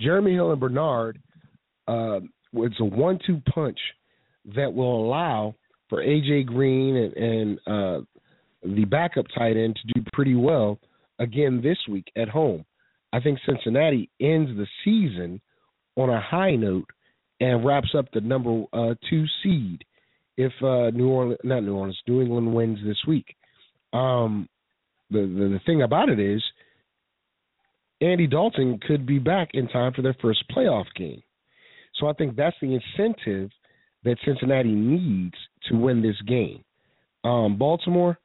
Jeremy Hill and Bernard. Uh, it's a one-two punch that will allow for AJ Green and, and uh, the backup tight end to do pretty well again this week at home. I think Cincinnati ends the season on a high note and wraps up the number uh, two seed if uh, New Orleans, not New Orleans, New England wins this week. Um, the, the the thing about it is, Andy Dalton could be back in time for their first playoff game. So I think that's the incentive that Cincinnati needs to win this game. Um, Baltimore,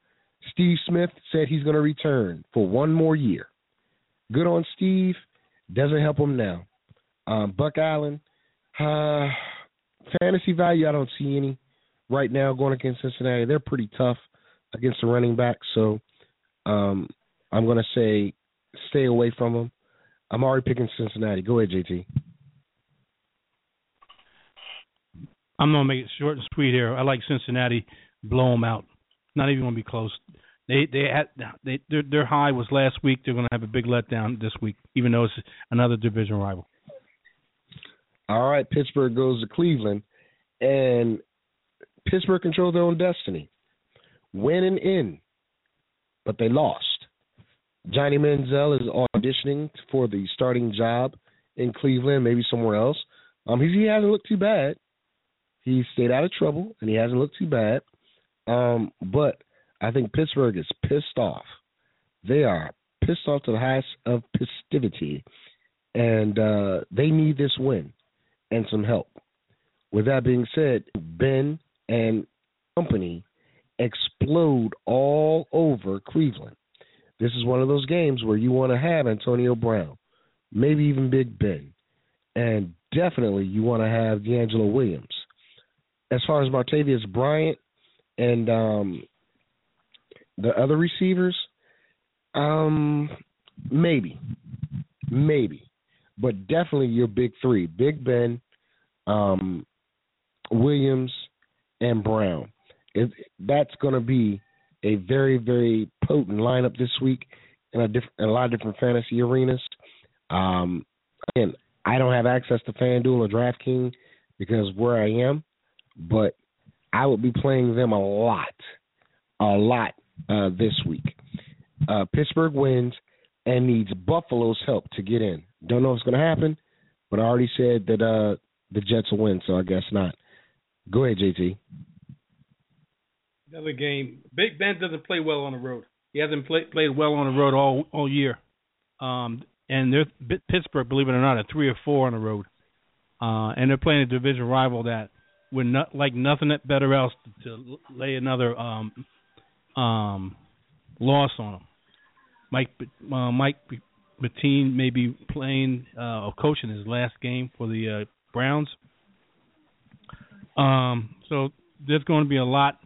Steve Smith said he's going to return for one more year. Good on Steve. Doesn't help him now. Um, Buck Allen, uh, fantasy value, I don't see any right now going against Cincinnati. They're pretty tough against the running back, so um, I'm going to say stay away from them. I'm already picking Cincinnati. Go ahead, JT. I'm going to make it short and sweet here. I like Cincinnati. Blow them out. Not even going to be close. They they had they their, their high was last week. They're going to have a big letdown this week, even though it's another division rival. All right, Pittsburgh goes to Cleveland, and Pittsburgh controlled their own destiny, win and in, but they lost. Johnny Manziel is auditioning for the starting job in Cleveland, maybe somewhere else. Um, he, he hasn't looked too bad. He stayed out of trouble, and he hasn't looked too bad. Um, but I think Pittsburgh is pissed off. They are pissed off to the highest of festivity, and uh, they need this win and some help. With that being said, Ben and company explode all over Cleveland. This is one of those games where you want to have Antonio Brown, maybe even Big Ben, and definitely you want to have DeAngelo Williams. As far as Martavis Bryant and um, the other receivers, um, maybe, maybe, but definitely your big three: Big Ben, um, Williams, and Brown. It, that's going to be a very, very potent lineup this week in a, diff- in a lot of different fantasy arenas. Um, again, I don't have access to FanDuel or DraftKings because where I am, but I will be playing them a lot, a lot uh, this week. Uh, Pittsburgh wins and needs Buffalo's help to get in. Don't know if it's going to happen, but I already said that uh, the Jets will win, so I guess not. Go ahead, JT. Another game. Big Ben doesn't play well on the road. He hasn't play, played well on the road all all year. Um, and they're Pittsburgh, believe it or not, are three or four on the road. Uh, and they're playing a division rival that would not like nothing better else to, to lay another um, um, loss on them. Mike uh, Mike Pettine may be playing uh, or coaching his last game for the uh, Browns. Um, so there's going to be a lot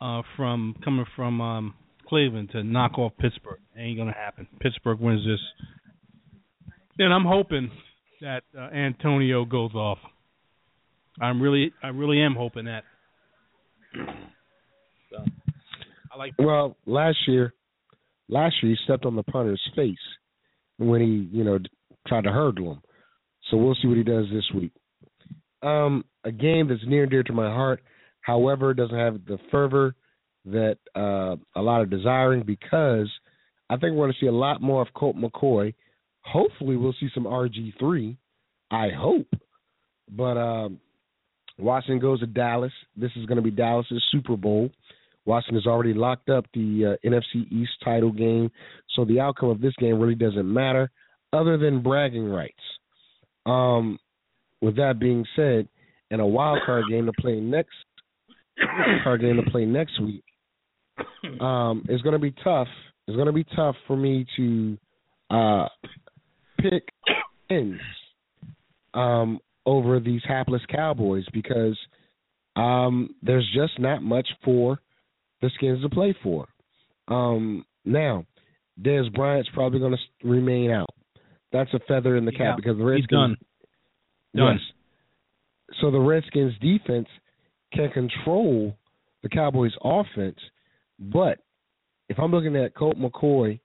uh, from coming from um, Cleveland to knock off Pittsburgh. Ain't going to happen. Pittsburgh wins this. and I'm hoping that uh, Antonio goes off. I'm really, I really am hoping that. So, I like. Well, last year, last year he stepped on the punter's face when he, you know, tried to hurdle him. So we'll see what he does this week. Um, a game that's near and dear to my heart. However, doesn't have the fervor that uh, a lot are desiring because I think we're going to see a lot more of Colt McCoy. Hopefully, we'll see some RG three. I hope, but um, Washington goes to Dallas. This is going to be Dallas's Super Bowl. Washington has already locked up the uh, NFC East title game, so the outcome of this game really doesn't matter, other than bragging rights. Um, with that being said, in a wild card game to play next card game to play next week, um, it's going to be tough. It's going to be tough for me to uh, pick ends um, over these hapless Cowboys because um, there's just not much for the Skins to play for. Um, now, Dez Bryant's probably going to remain out. That's a feather in the cap Yeah, because the He's Redskins. done. Done. Yes. So the Redskins defense can control the Cowboys offense, but if I'm looking at Colt McCoy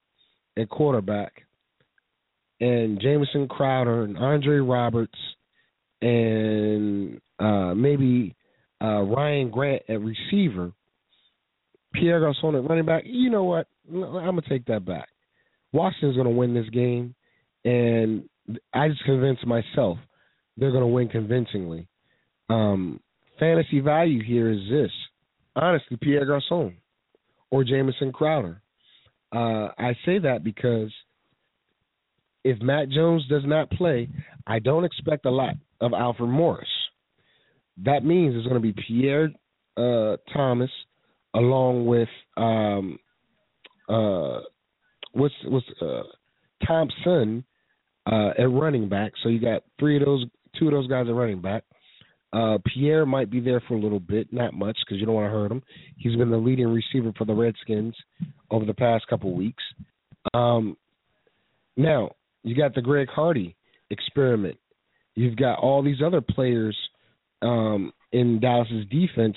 at quarterback and Jamison Crowder and Andre Roberts and uh, maybe uh, Ryan Grant at receiver, Pierre Garcon at running back, you know what? I'm gonna take that back. Washington's gonna win this game, and I just convinced myself they're gonna win convincingly. Um, fantasy value here is this: honestly, Pierre Garcon or Jamison Crowder. Uh, I say that because if Matt Jones does not play, I don't expect a lot of Alfred Morris. That means it's going to be Pierre uh, Thomas along with um, uh, what's what's uh, Thompson uh, at running back. So you got three of those, two of those guys at running back. Uh, Pierre might be there for a little bit, not much because you don't want to hurt him. He's been the leading receiver for the Redskins over the past couple weeks. Um, now you got the Greg Hardy experiment. You've got all these other players um, in Dallas's defense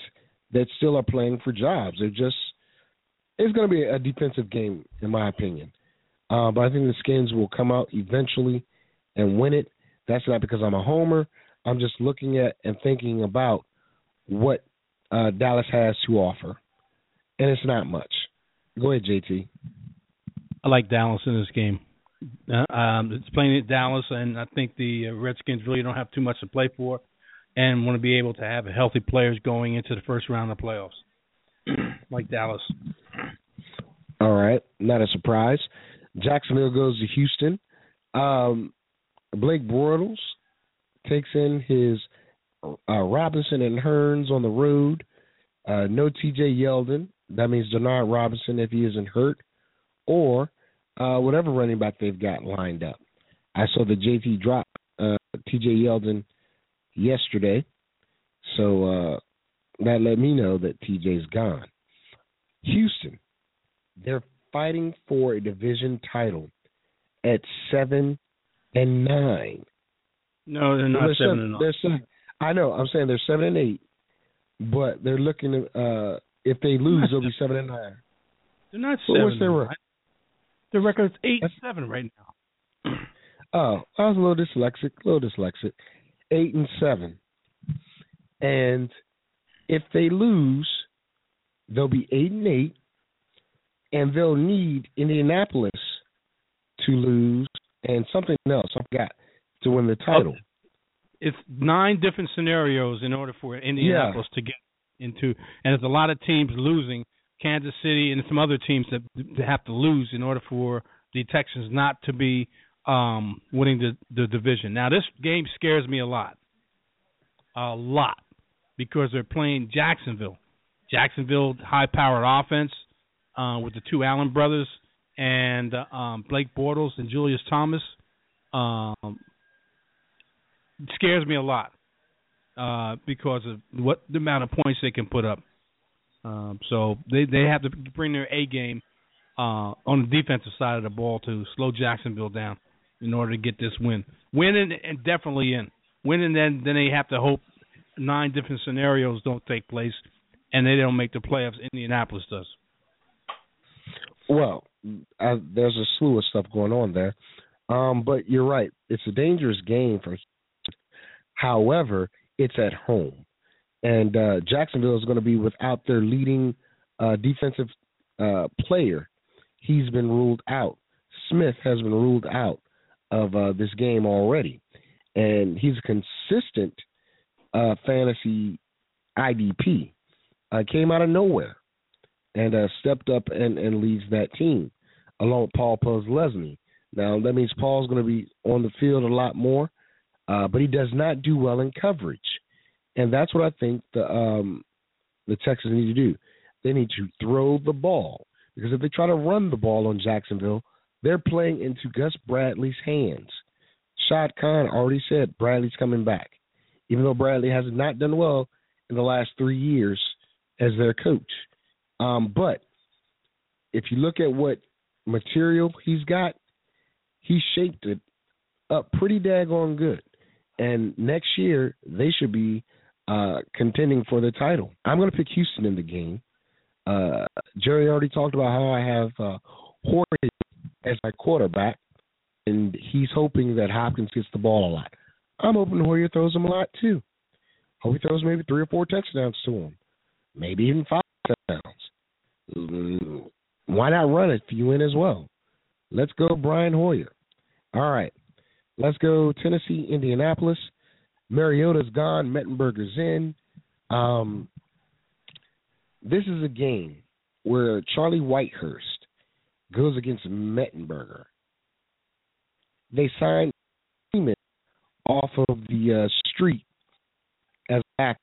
that still are playing for jobs. They're just it's going to be a defensive game, in my opinion. Uh, but I think the Skins will come out eventually and win it. That's not because I'm a homer. I'm just looking at and thinking about what uh, Dallas has to offer, and it's not much. Go ahead, JT. I like Dallas in this game. Uh, um, it's playing at Dallas, and I think the uh, Redskins really don't have too much to play for, and want to be able to have healthy players going into the first round of playoffs, like Dallas. All right, not a surprise. Jacksonville goes to Houston. Um, Blake Bortles takes in his uh, Robinson and Hurns on the road. Uh, no T.J. Yeldon. That means Denard Robinson if he isn't hurt, or uh, whatever running back they've got lined up. I saw the JT drop uh, T.J. Yeldon yesterday, so uh, that let me know that T.J.'s gone. Houston. They're fighting for a division title at seven and nine. No, they're not They're seven and They're seven. I know. I'm saying they're seven and eight, but they're looking to. Uh, if they lose, they'll be seven and nine. They're not Well, seven. what's their record? Their record's eight and That's- seven right now. Oh, I was a little dyslexic. A little dyslexic. Eight and seven, and if they lose, they'll be eight and eight, and they'll need Indianapolis to lose and something else. I forgot to win the title. It's nine different scenarios in order for Indianapolis to get into, and there's a lot of teams losing. Kansas City and some other teams that, that have to lose in order for the Texans not to be um, winning the, the division. Now, this game scares me a lot, a lot, because they're playing Jacksonville. Jacksonville, high-powered offense uh, with the two Allen brothers and uh, um, Blake Bortles and Julius Thomas. Um, scares me a lot uh, because of what the amount of points they can put up. Um, so they they have to bring their A game uh, on the defensive side of the ball to slow Jacksonville down in order to get this win. Win and, and definitely in. Win and then then they have to hope nine different scenarios don't take place and they don't make the playoffs. Indianapolis does. Well, I, there's a slew of stuff going on there, um, but you're right. It's a dangerous game for. However, it's at home, and uh, Jacksonville is going to be without their leading uh, defensive uh, player. He's been ruled out. Smith has been ruled out of uh, this game already, and he's a consistent uh, fantasy IDP. Uh, came out of nowhere and stepped up and, and leads that team along with Paul Leslie. Now that means Paul's going to be on the field a lot more, but he does not do well in coverage, and that's what I think the um, the Texans need to do. They need to throw the ball because if they try to run the ball on Jacksonville, they're playing into Gus Bradley's hands. Shad Khan already said Bradley's coming back, even though Bradley has not done well in the last three years as their coach. Um, but if you look at what material he's got, he shaped it up pretty daggone good. And next year they should be uh, contending for the title. I'm going to pick Houston in the game. Uh, Jerry already talked about how I have uh, as my quarterback, and he's hoping that Hopkins gets the ball a lot. I'm hoping Hoyer throws him a lot too. Hope he throws maybe three or four touchdowns to him, maybe even five touchdowns. Mm, Why not run it for you in as well? Let's go, Brian Hoyer. All right, let's go Tennessee, Indianapolis. Mariota's gone. Mettenberger's in. Um, this is a game where Charlie Whitehurst goes against Mettenberger. They signed Freeman off of the uh, street as a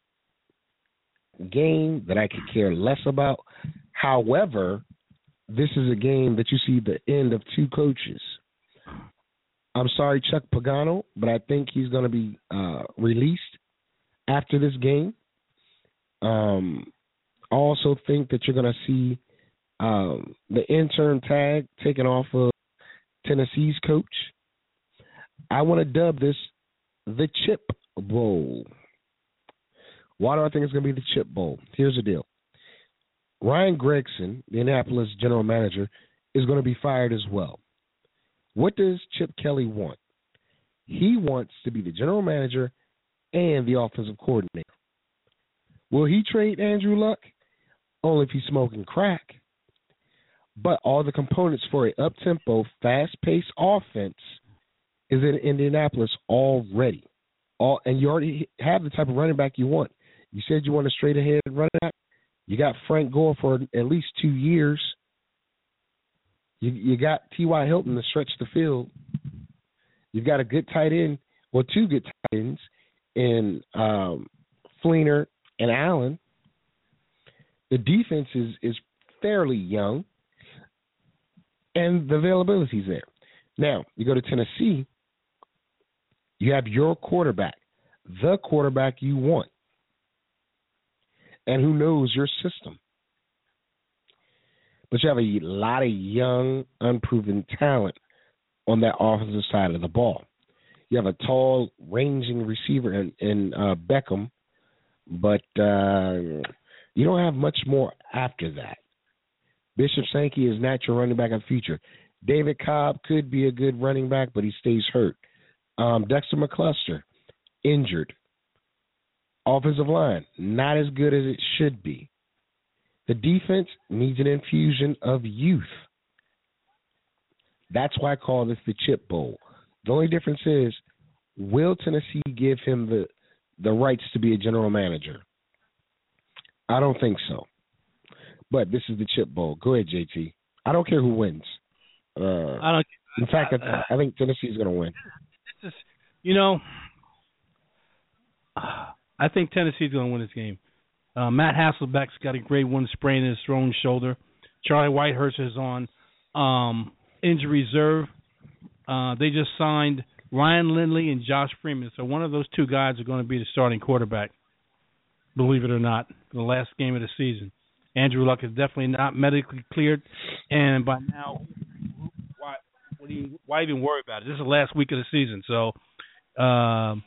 game that I could care less about. However, this is a game that you see the end of two coaches. I'm sorry, Chuck Pagano, but I think he's going to be uh, released after this game. Um, I also think that you're going to see um, the intern tag taken off of Tennessee's coach. I want to dub this the Chip Bowl. Why do I think it's going to be the Chip Bowl? Here's the deal. Ryan Grigson, the Indianapolis general manager, is going to be fired as well. What does Chip Kelly want? He wants to be the general manager and the offensive coordinator. Will he trade Andrew Luck? Only if he's smoking crack. But all the components for a up tempo, fast paced offense is in Indianapolis already. All and you already have the type of running back you want. You said you want a straight ahead running back. You got Frank Gore for at least two years. You you got T.Y. Hilton to stretch the field. You've got a good tight end, well, two good tight ends in um, Fleener and Allen. The defense is is fairly young, and the availability is there. Now you go to Tennessee. You have your quarterback, the quarterback you want, and who knows your system. But you have a lot of young, unproven talent on that offensive side of the ball. You have a tall, ranging receiver in, in uh, Beckham, but uh, you don't have much more after that. Bishop Sankey is not your running back of the future. David Cobb could be a good running back, but he stays hurt. Um, Dexter McCluster, injured. Offensive line, not as good as it should be. The defense needs an infusion of youth. That's why I call this the Chip Bowl. The only difference is, will Tennessee give him the the rights to be a general manager? I don't think so. But this is the Chip Bowl. Go ahead, JT. I don't care who wins. Uh, I don't. in fact, I, I think is going to win. This is, you know, I think Tennessee is going to win this game. Uh, Matt Hasselbeck's got a grade one sprain in his thrown shoulder. Charlie Whitehurst is on um, injury reserve. Uh, they just signed Ryan Lindley and Josh Freeman, so one of those two guys are going to be the starting quarterback. Believe it or not, the last game of the season. Andrew Luck is definitely not medically cleared, and by now, why you, why even worry about it? This is the last week of the season, so um,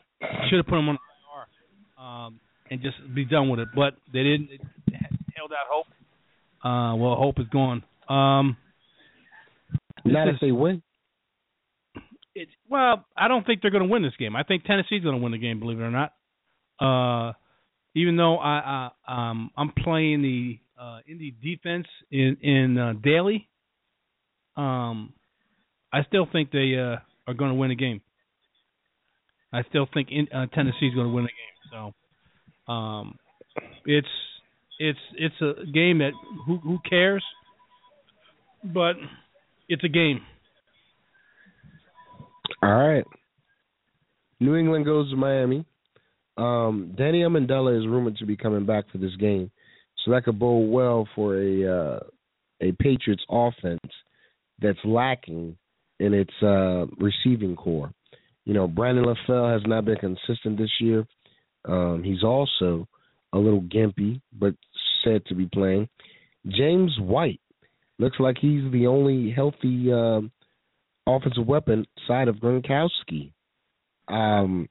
should have put him on the IR um, and just be done with it. But they didn't. They held out hope. Uh, well, hope is gone. Um, Not if they win. it's well, I don't think they're going to win this game. I think Tennessee's going to win the game, believe it or not. Uh, even though I, I um I'm playing the uh Indy defense in in uh, Daly, um, I still think they uh are going to win the game. I still think in, uh, Tennessee's going to win the game. So, um, it's it's it's a game that who who cares, but it's a game. All right. New England goes to Miami. Um, Danny Amendola is rumored to be coming back for this game, so that could bode well for a uh, a Patriots offense that's lacking in its uh, receiving corps. You know, Brandon LaFell has not been consistent this year. Um, he's also a little gimpy, but said to be playing. James White looks like he's the only healthy um offensive weapon side of Gronkowski. Um,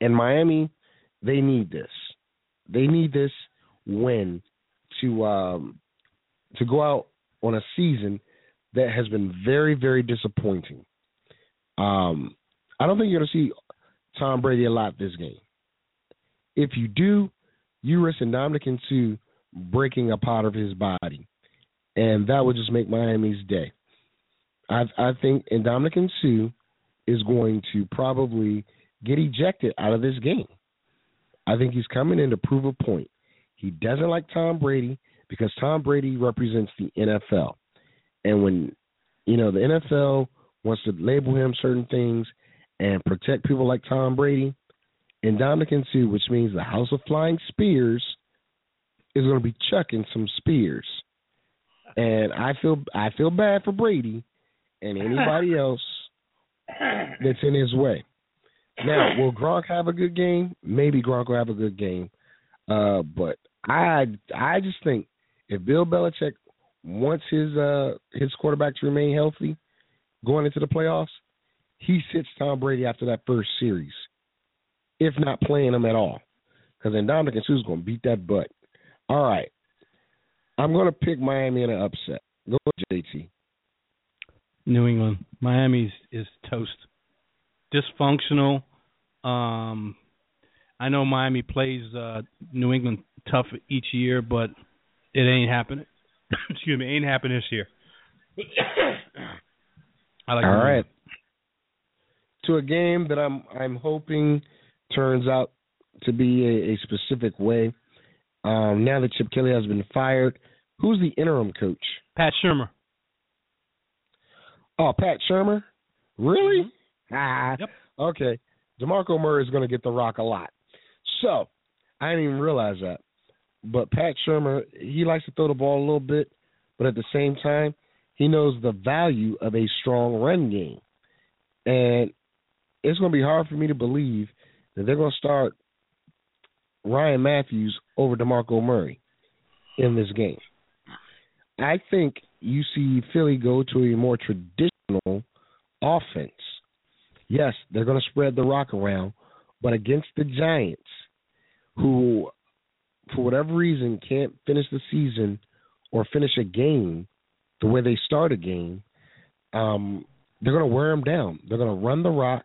in Miami, they need this. They need this win to um, to go out on a season that has been very, very disappointing. Um, I don't think you're going to see Tom Brady a lot this game. If you do, you risk Ndamukong Suh breaking a part of his body, and that would just make Miami's day. I I think Ndamukong Suh is going to probably get ejected out of this game. I think he's coming in to prove a point. He doesn't like Tom Brady because Tom Brady represents the NFL. And when you know the NFL wants to label him certain things and protect people like Tom Brady, and Ndamukong Suh, which means the House of Flying Spears, is going to be chucking some spears. And I feel I feel bad for Brady and anybody else that's in his way. Now, will Gronk have a good game? Maybe Gronk will have a good game. Uh, but I I just think if Bill Belichick wants his uh his quarterback to remain healthy going into the playoffs, he sits Tom Brady after that first series, if not playing him at all, because then Ndamukong Suh's going to beat that butt. All right, I'm going to pick Miami in an upset. Go JT. New England. Miami's is toast. Dysfunctional. Um I know Miami plays uh New England tough each year, but it ain't happening. Excuse me, ain't happening this year. I like All right. To a game that I'm I'm hoping turns out to be a, a specific way. Um, now that Chip Kelly has been fired, who's the interim coach? Pat Shurmur. Oh, Pat Shurmur. Really? Ah. Yep. Okay. DeMarco Murray is going to get the rock a lot. So, I didn't even realize that. But Pat Shurmur, he likes to throw the ball a little bit, but at the same time, he knows the value of a strong run game. And it's going to be hard for me to believe that they're going to start Ryan Mathews over DeMarco Murray in this game. I think you see Philly go to a more traditional offense. Yes, they're going to spread the rock around, but against the Giants, who for whatever reason can't finish the season or finish a game the way they start a game, um, they're going to wear them down. They're going to run the rock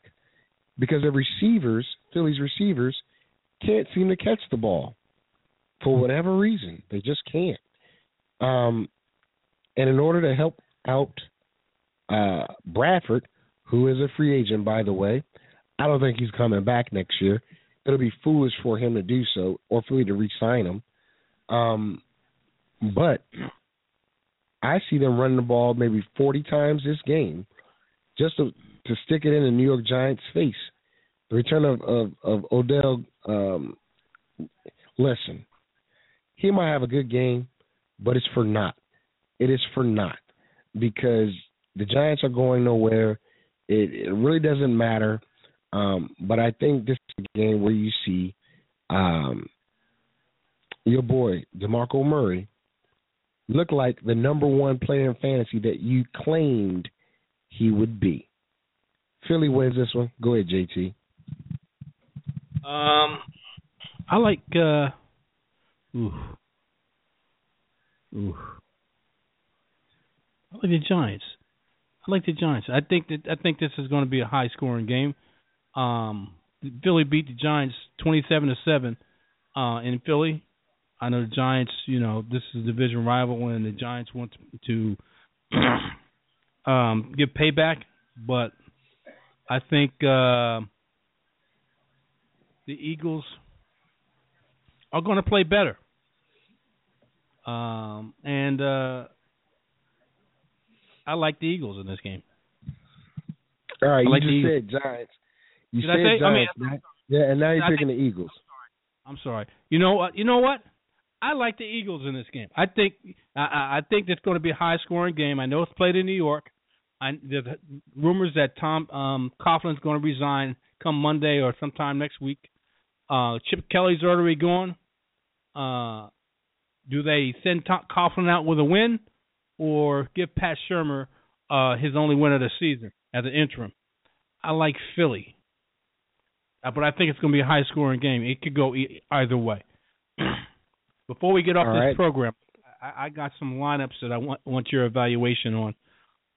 because their receivers, Philly's receivers, can't seem to catch the ball for whatever reason. They just can't. Um, and in order to help out uh, Bradford, who is a free agent, by the way, I don't think he's coming back next year. It'll be foolish for him to do so or for me to re-sign him. Um, but I see them running the ball maybe 40 times this game just to, to stick it in the New York Giants' face. The return of, of, of Odell, um, listen, he might have a good game, but it's for naught. It is for naught because the Giants are going nowhere. It, it really doesn't matter. Um, but I think this is a game where you see um, your boy DeMarco Murray look like the number one player in fantasy that you claimed he would be. Philly wins this one. Go ahead, JT. Um, I like. uh Ooh, ooh. I like the Giants. I like the Giants. I think that I think this is going to be a high scoring game. Um, Philly beat the Giants twenty seven to seven uh, in Philly. I know the Giants. You know this is a division rival, and the Giants want to um, give payback. But I think uh, the Eagles are going to play better. Um, and uh, I like the Eagles in this game. All right, I you like just said Giants. You Did I said say- I mean, Giants. yeah, and now you're I picking the Eagles. I'm sorry. You know what? You know what? I like the Eagles in this game. I think I, I I think it's going to be a high scoring game. I know it's played in New York. I there's rumors that Tom um Coughlin's going to resign come Monday or sometime next week. Uh Chip Kelly's already gone. Uh do they send Tom Coughlin out with a win or give Pat Shurmur uh his only win of the season as an interim? I like Philly. Uh, but I think it's going to be a high scoring game. It could go e- either way. Before we get off All this right. program, I, I got some lineups that I want want your evaluation on,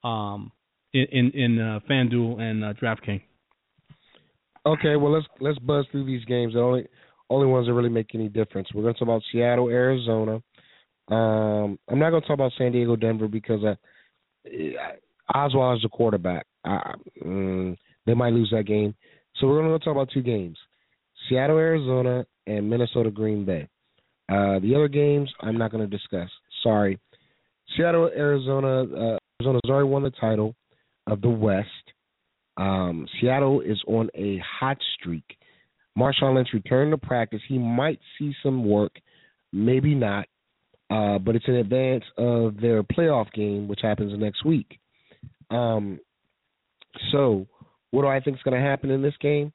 um, in in, in uh, FanDuel and uh, DraftKings. Okay, well let's let's buzz through these games. The only only ones that really make any difference. We're going to talk about Seattle, Arizona. Um, I'm not going to talk about San Diego, Denver because uh, Oswald is the quarterback. I, mm, they might lose that game. So we're going to talk about two games: Seattle, Arizona, and Minnesota, Green Bay. Uh, the other games I'm not going to discuss. Sorry. Seattle, Arizona. Uh, Arizona's already won the title of the West. Um, Seattle is on a hot streak. Marshawn Lynch returned to practice. He might see some work, maybe not, uh, but it's in advance of their playoff game, which happens next week. Um, so, what do I think is going to happen in this game?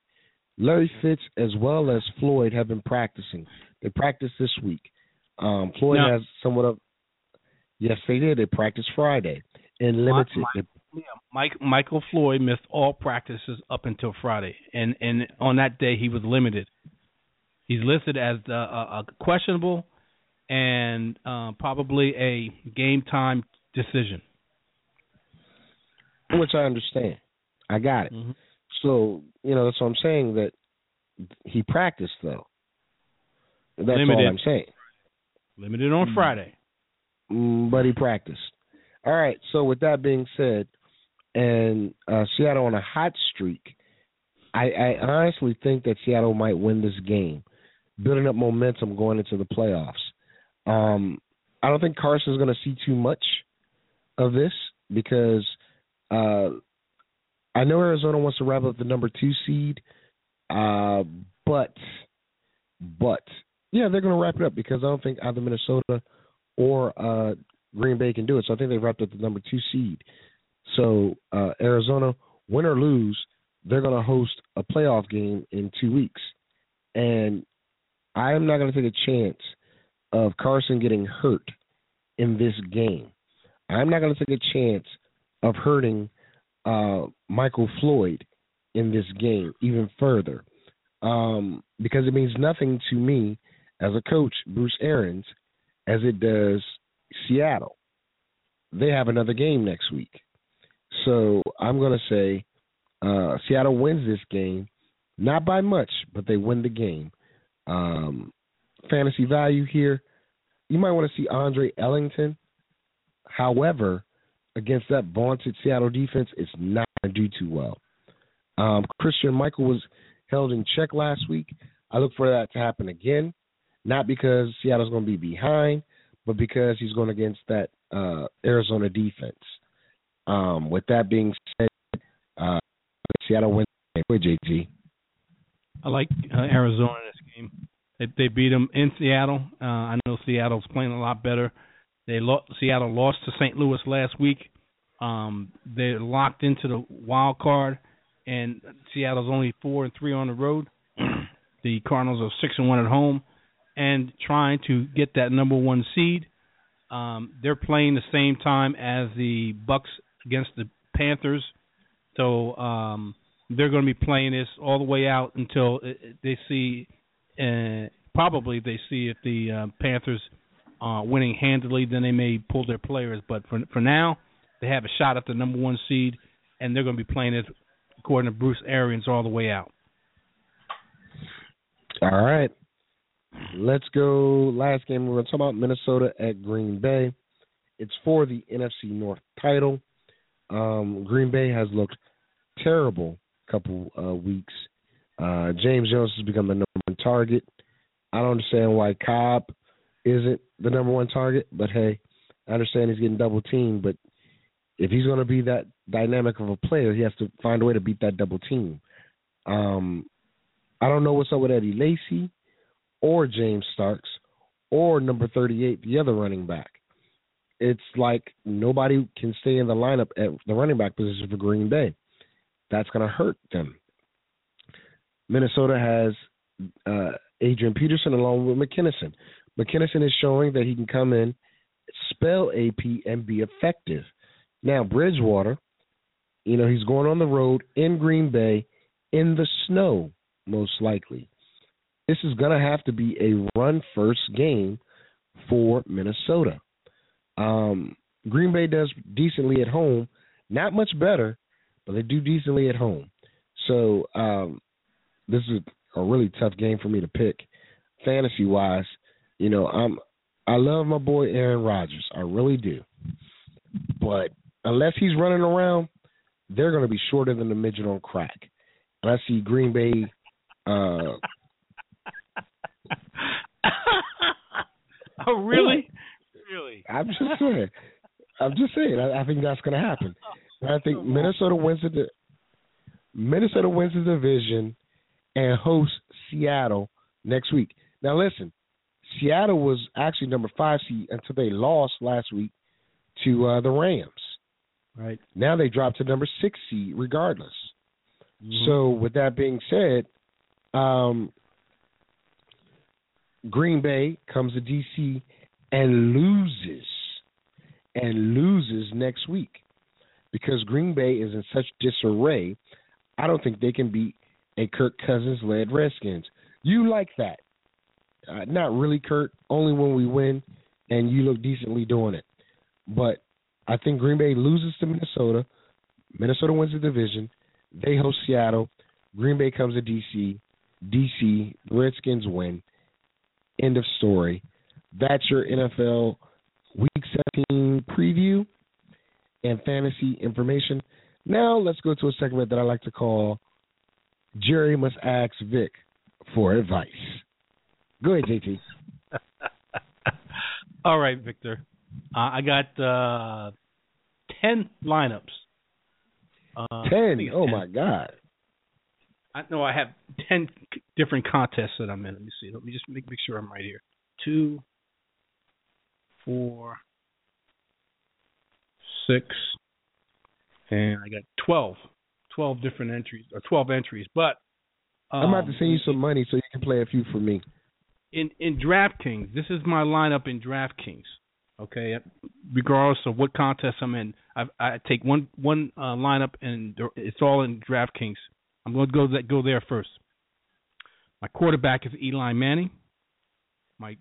Larry Fitz as well as Floyd have been practicing. They practiced this week. Um, Floyd Now- has somewhat of yes, they did. They practiced Friday and limited. My- They Yeah, Mike Michael Floyd missed all practices up until Friday, and and on that day he was limited. He's listed as the, uh, a questionable and uh, probably a game time decision. which I understand. I got it. Mhm. So you know that's what I'm saying. That he practiced though. That's all I'm saying. Limited on Friday. Mm, but he practiced. All right. So with that being said, and uh, Seattle on a hot streak, I, I honestly think that Seattle might win this game, building up momentum going into the playoffs. Um, I don't think Carson's going to see too much of this because uh, I know Arizona wants to wrap up the number two seed, uh, but but yeah, they're going to wrap it up because I don't think either Minnesota or uh, Green Bay can do it. So I think they wrapped up the number two seed. So uh, Arizona, win or lose, they're going to host a playoff game in two weeks, and I am not going to take a chance of Carson getting hurt in this game. I'm not going to take a chance of hurting uh, Michael Floyd in this game even further um, because it means nothing to me as a coach, Bruce Arians, as it does Seattle. They have another game next week. So I'm going to say uh, Seattle wins this game, not by much, but they win the game. Um, fantasy value here, you might want to see Andre Ellington. However, against that vaunted Seattle defense, it's not going to do too well. Um, Christine Michael was held in check last week. I look for that to happen again, not because Seattle's going to be behind, but because he's going against that uh, Arizona defense. Um, with that being said, uh, Seattle wins with JG. I like uh, Arizona in this game. They, they beat them in Seattle. Uh, I know Seattle's playing a lot better. They lo- Seattle lost to St. Louis last week. Um, they're locked into the wild card, and Seattle's only four and three on the road. the Cardinals are six and one at home, and trying to get that number one seed. Um, they're playing the same time as the Bucks against the Panthers, so um, they're going to be playing this all the way out until they see, uh, probably they see if the uh, Panthers uh, winning handily, then they may pull their players. But for for now, they have a shot at the number one seed, and they're going to be playing it according to Bruce Arians all the way out. All right. Let's go. Last game, we're going to talk about Minnesota at Green Bay. It's for the NFC North title. Um, Green Bay has looked terrible couple uh, weeks. Uh, James Jones has become the number one target. I don't understand why Cobb isn't the number one target, but hey, I understand he's getting double teamed. But if he's going to be that dynamic of a player, he has to find a way to beat that double team. Um, I don't know what's up with Eddie Lacy or James Starks or number 38, the other running back. It's like nobody can stay in the lineup at the running back position for Green Bay. That's going to hurt them. Minnesota has uh, Adrian Peterson along with McKinnison. McKinnison is showing that he can come in, spell AP, and be effective. Now, Bridgewater, you know, he's going on the road in Green Bay in the snow, most likely. This is going to have to be a run first game for Minnesota. Um, Green Bay does decently at home, not much better, but they do decently at home. So um, this is a really tough game for me to pick, fantasy wise. You know, I'm I love my boy Aaron Rodgers, I really do, but unless he's running around, they're going to be shorter than the midget on crack. And I see Green Bay. Uh, oh really? Really? I'm just saying. I'm just saying. I, I think that's going to happen. And I think Minnesota wins the Minnesota wins the division and hosts Seattle next week. Now listen, Seattle was actually number five seed until they lost last week to uh, the Rams. Right. Now they dropped to number six seed regardless. Mm-hmm. So with that being said, um, Green Bay comes to DC and loses and loses next week because Green Bay is in such disarray. I don't think they can beat a Kirk Cousins led Redskins. You like that. Uh, not really, Kurt, only when we win and you look decently doing it. But I think Green Bay loses to Minnesota. Minnesota wins the division. They host Seattle. Green Bay comes to DC. DC, Redskins win. End of story. That's your NFL Week 17 preview and fantasy information. Now let's go to a segment that I like to call Jerry Must Ask Vic for Advice. Go ahead, JT. All right, Victor. Uh, I got uh, ten lineups. Uh, Ten. Oh 10. my God. I know I have ten different contests that I'm in. Let me see. Let me just make, make sure I'm right here. Two, four, six, and I got twelve. Twelve different entries or twelve entries. But um, I'm about to send you some money so you can play a few for me. in in DraftKings. This is my lineup in DraftKings. Okay, regardless of what contest I'm in, I, I take one one uh, lineup and it's all in DraftKings. I'm going to go that go there first. My quarterback is Eli Manning. My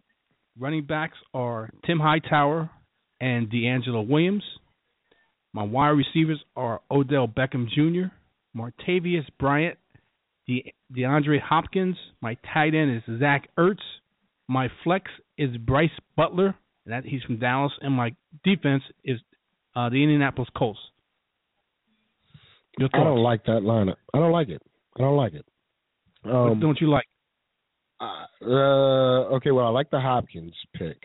running backs are Tim Hightower and DeAngelo Williams. My wide receivers are Odell Beckham Jr., Martavis Bryant, De- DeAndre Hopkins. My tight end is Zach Ertz. My flex is Brice Butler, that he's from Dallas, and my defense is uh, the Indianapolis Colts. I don't like that lineup. I don't like it. I don't like it. what Um, don't you like? Uh, okay, well, I like the Hopkins pick.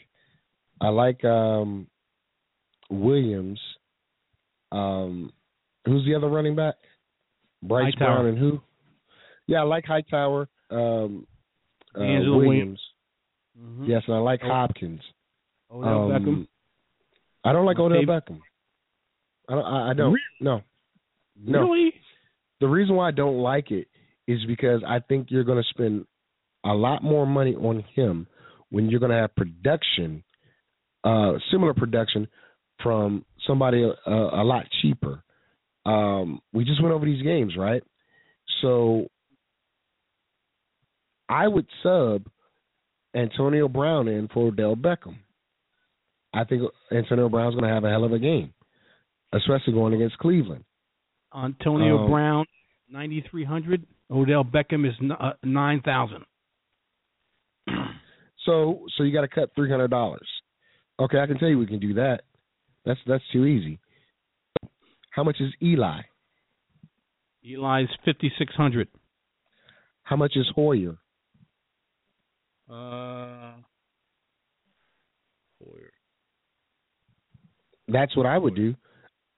I like um, Williams. Um, who's the other running back? Bryce Hightower. Brown and who? Yeah, I like Hightower. Um, uh, DeAngelo Williams. Mhm. Yes, and I like Oh. Hopkins. Odell Um, Beckham. I don't like Odell Martav- Beckham. I don't. I, I don't. No. No. Really? The reason why I don't like it is because I think you're going to spend a lot more money on him when you're going to have production, uh, similar production from somebody uh, a lot cheaper. Um, we just went over these games, right? So I would sub Antonio Brown in for Odell Beckham. I think Antonio Brown's going to have a hell of a game, especially going against Cleveland. Antonio Um, Brown, 9,300. Odell Beckham is uh, 9,000. So so you got to cut three hundred dollars. Okay, I can tell you we can do that. That's that's too easy. How much is Eli? Eli's 5,600. How much is Hoyer? Uh, Hoyer. That's what I would do.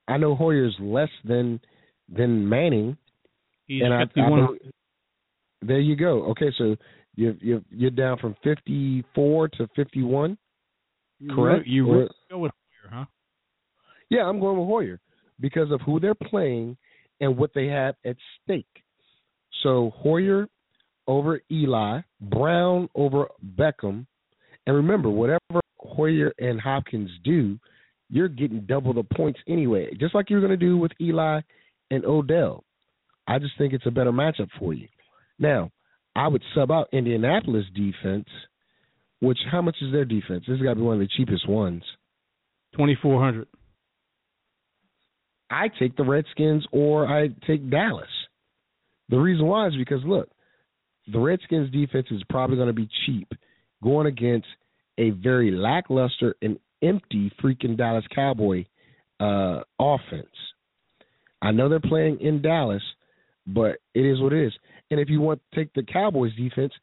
I know Hoyer's less than than Manning, he's and I, I 51. there you go. Okay, so you you you're down from fifty four to fifty one. Correct? really- You Or- go with Hoyer, huh? Yeah, I'm going with Hoyer because of who they're playing and what they have at stake. So Hoyer over Eli, Brown over Beckham, and remember, whatever Hoyer and Hopkins do, you're getting double the points anyway, just like you're going to do with Eli and Odell. I just think it's a better matchup for you. Now, I would sub out Indianapolis defense, which how much is their defense? This has got to be one of the cheapest ones. 2,400. I take the Redskins or I take Dallas. The reason why is because look, the Redskins defense is probably going to be cheap going against a very lackluster and empty freaking Dallas Cowboy uh, offense. I know they're playing in Dallas, but it is what it is. And if you want to take the Cowboys defense,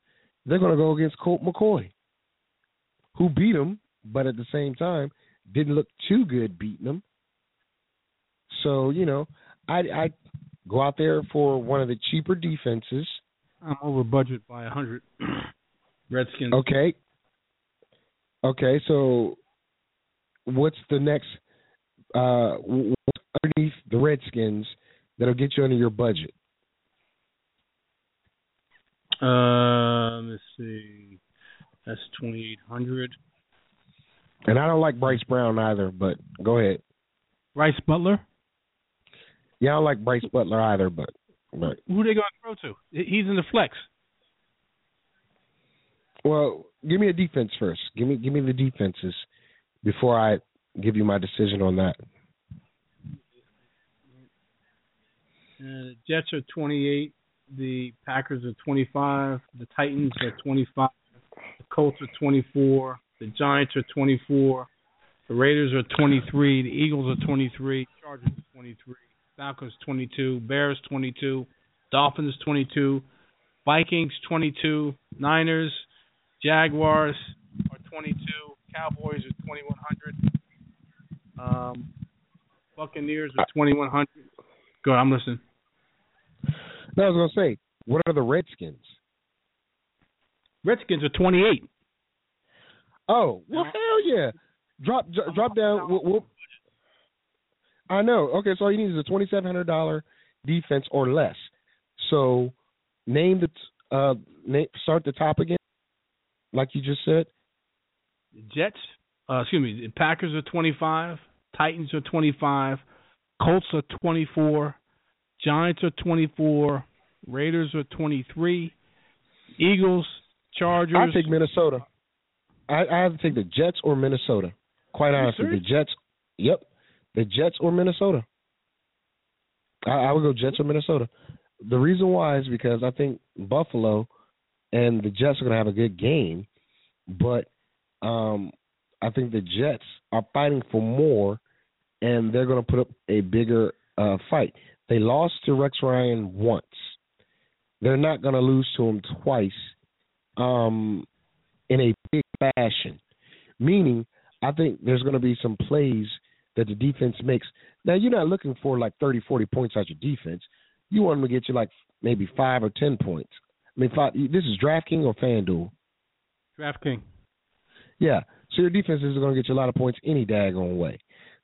they're going to go against Colt McCoy, who beat them, but at the same time didn't look too good beating them. So you know, I I go out there for one of the cheaper defenses. I'm over budget by a 100. Redskins. Okay. Okay, so what's the next uh what's underneath the Redskins that'll get you under your budget? Uh, let's see. That's 2,800. And I don't like Bryce Brown either, but go ahead. Brice Butler. Yeah, I don't like Brice Butler either, but but Who they going to throw to? He's in the flex. well, give me a defense first. Give me give me the defenses before I give you my decision on that. Uh, Jets are 28. The Packers are 25. The Titans are 25. The Colts are 24. The Giants are 24. The Raiders are 23. The Eagles are 23. Chargers are 23. Falcons 22. Bears 22. Dolphins 22. Vikings 22. Niners, Jaguars are 22. Cowboys are 2100. Um, Buccaneers are 2100. Go, ahead, I'm listening. No, I was gonna say, what are the Redskins? Redskins are 28. Oh, well, hell yeah! Drop dro- drop down. We'll, we'll, I know. Okay, so all you need is a twenty seven hundred dollar defense or less. So name the t- uh name start the top again, like you just said. Jets uh, excuse me, Packers are 25, Titans are 25, Colts are 24, Giants are 24, Raiders are 23, Eagles, Chargers. I take Minnesota. I, I have to take the Jets or Minnesota. Quite honestly, the? Jets. Yep, the Jets or Minnesota. I, I would go Jets or Minnesota. The reason why is because I think Buffalo and the Jets are going to have a good game, but um, I think the Jets are fighting for more, and they're going to put up a bigger uh, fight. They lost to Rex Ryan once. They're not going to lose to him twice um, in a big fashion. Meaning, I think there's going to be some plays that the defense makes. Now, you're not looking for like 30, 40 points out your defense. You want them to get you like maybe five or 10 points. I mean, five, this is DraftKings or FanDuel. DraftKings. Yeah. So your defense is going to get you a lot of points any daggone way.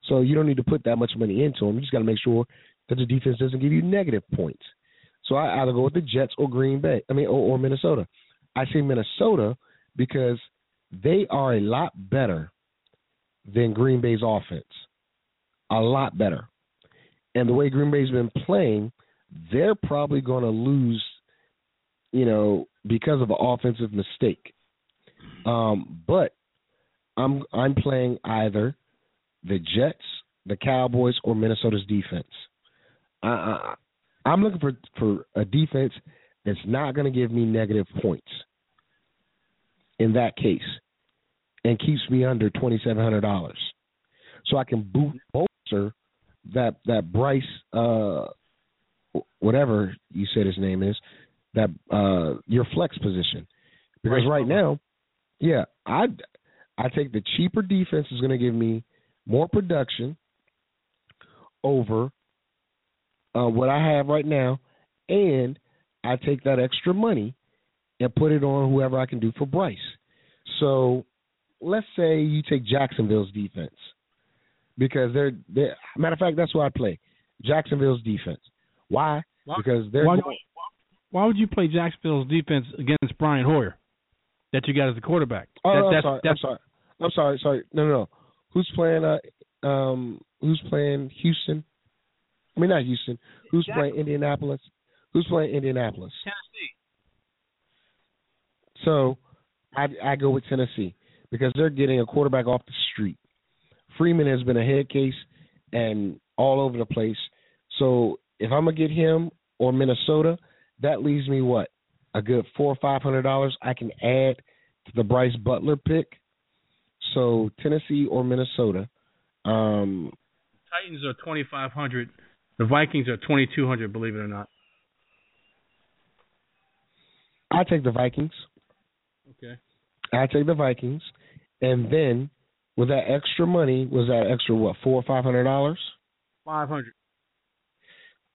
So you don't need to put that much money into them. You just got to make sure that the defense doesn't give you negative points. So I either go with the Jets or Green Bay. I mean, or, or Minnesota. I say Minnesota because they are a lot better than Green Bay's offense. A lot better. And the way Green Bay's been playing, they're probably going to lose, you know, because of an offensive mistake. Um, but I'm I'm playing either the Jets, the Cowboys, or Minnesota's defense. I, I I'm looking for for a defense that's not going to give me negative points. In that case, and keeps me under twenty seven hundred dollars, so I can boot bolster that that Brice uh whatever you said his name is that uh your flex position because Brice right now yeah I I take the cheaper defense is going to give me more production over uh, what I have right now, and I take that extra money and put it on whoever I can do for Brice. So let's say you take Jacksonville's defense because they're they matter of fact that's what I play Jacksonville's defense. Why? Why- Because they're Why, going- why would you play Jacksonville's defense against Brian Hoyer that you got as the quarterback? Oh, That- I'm that's, sorry. I'm that's, sorry. I'm sorry. Sorry. No, no, no. Who's playing? Uh, um, who's playing Houston? I mean, not Houston. Who's playing Indianapolis? Who's playing Indianapolis? Tennessee. So, I I go with Tennessee because they're getting a quarterback off the street. Freeman has been a head case and all over the place. So, if I'm gonna get him or Minnesota, that leaves me what a good four or five hundred dollars I can add to the Brice Butler pick. So Tennessee or Minnesota. Um, Titans are twenty five hundred. The Vikings are twenty two hundred. Believe it or not. I take the Vikings. Okay. I take the Vikings, and then with that extra money, was that extra what four or five hundred dollars? Five hundred.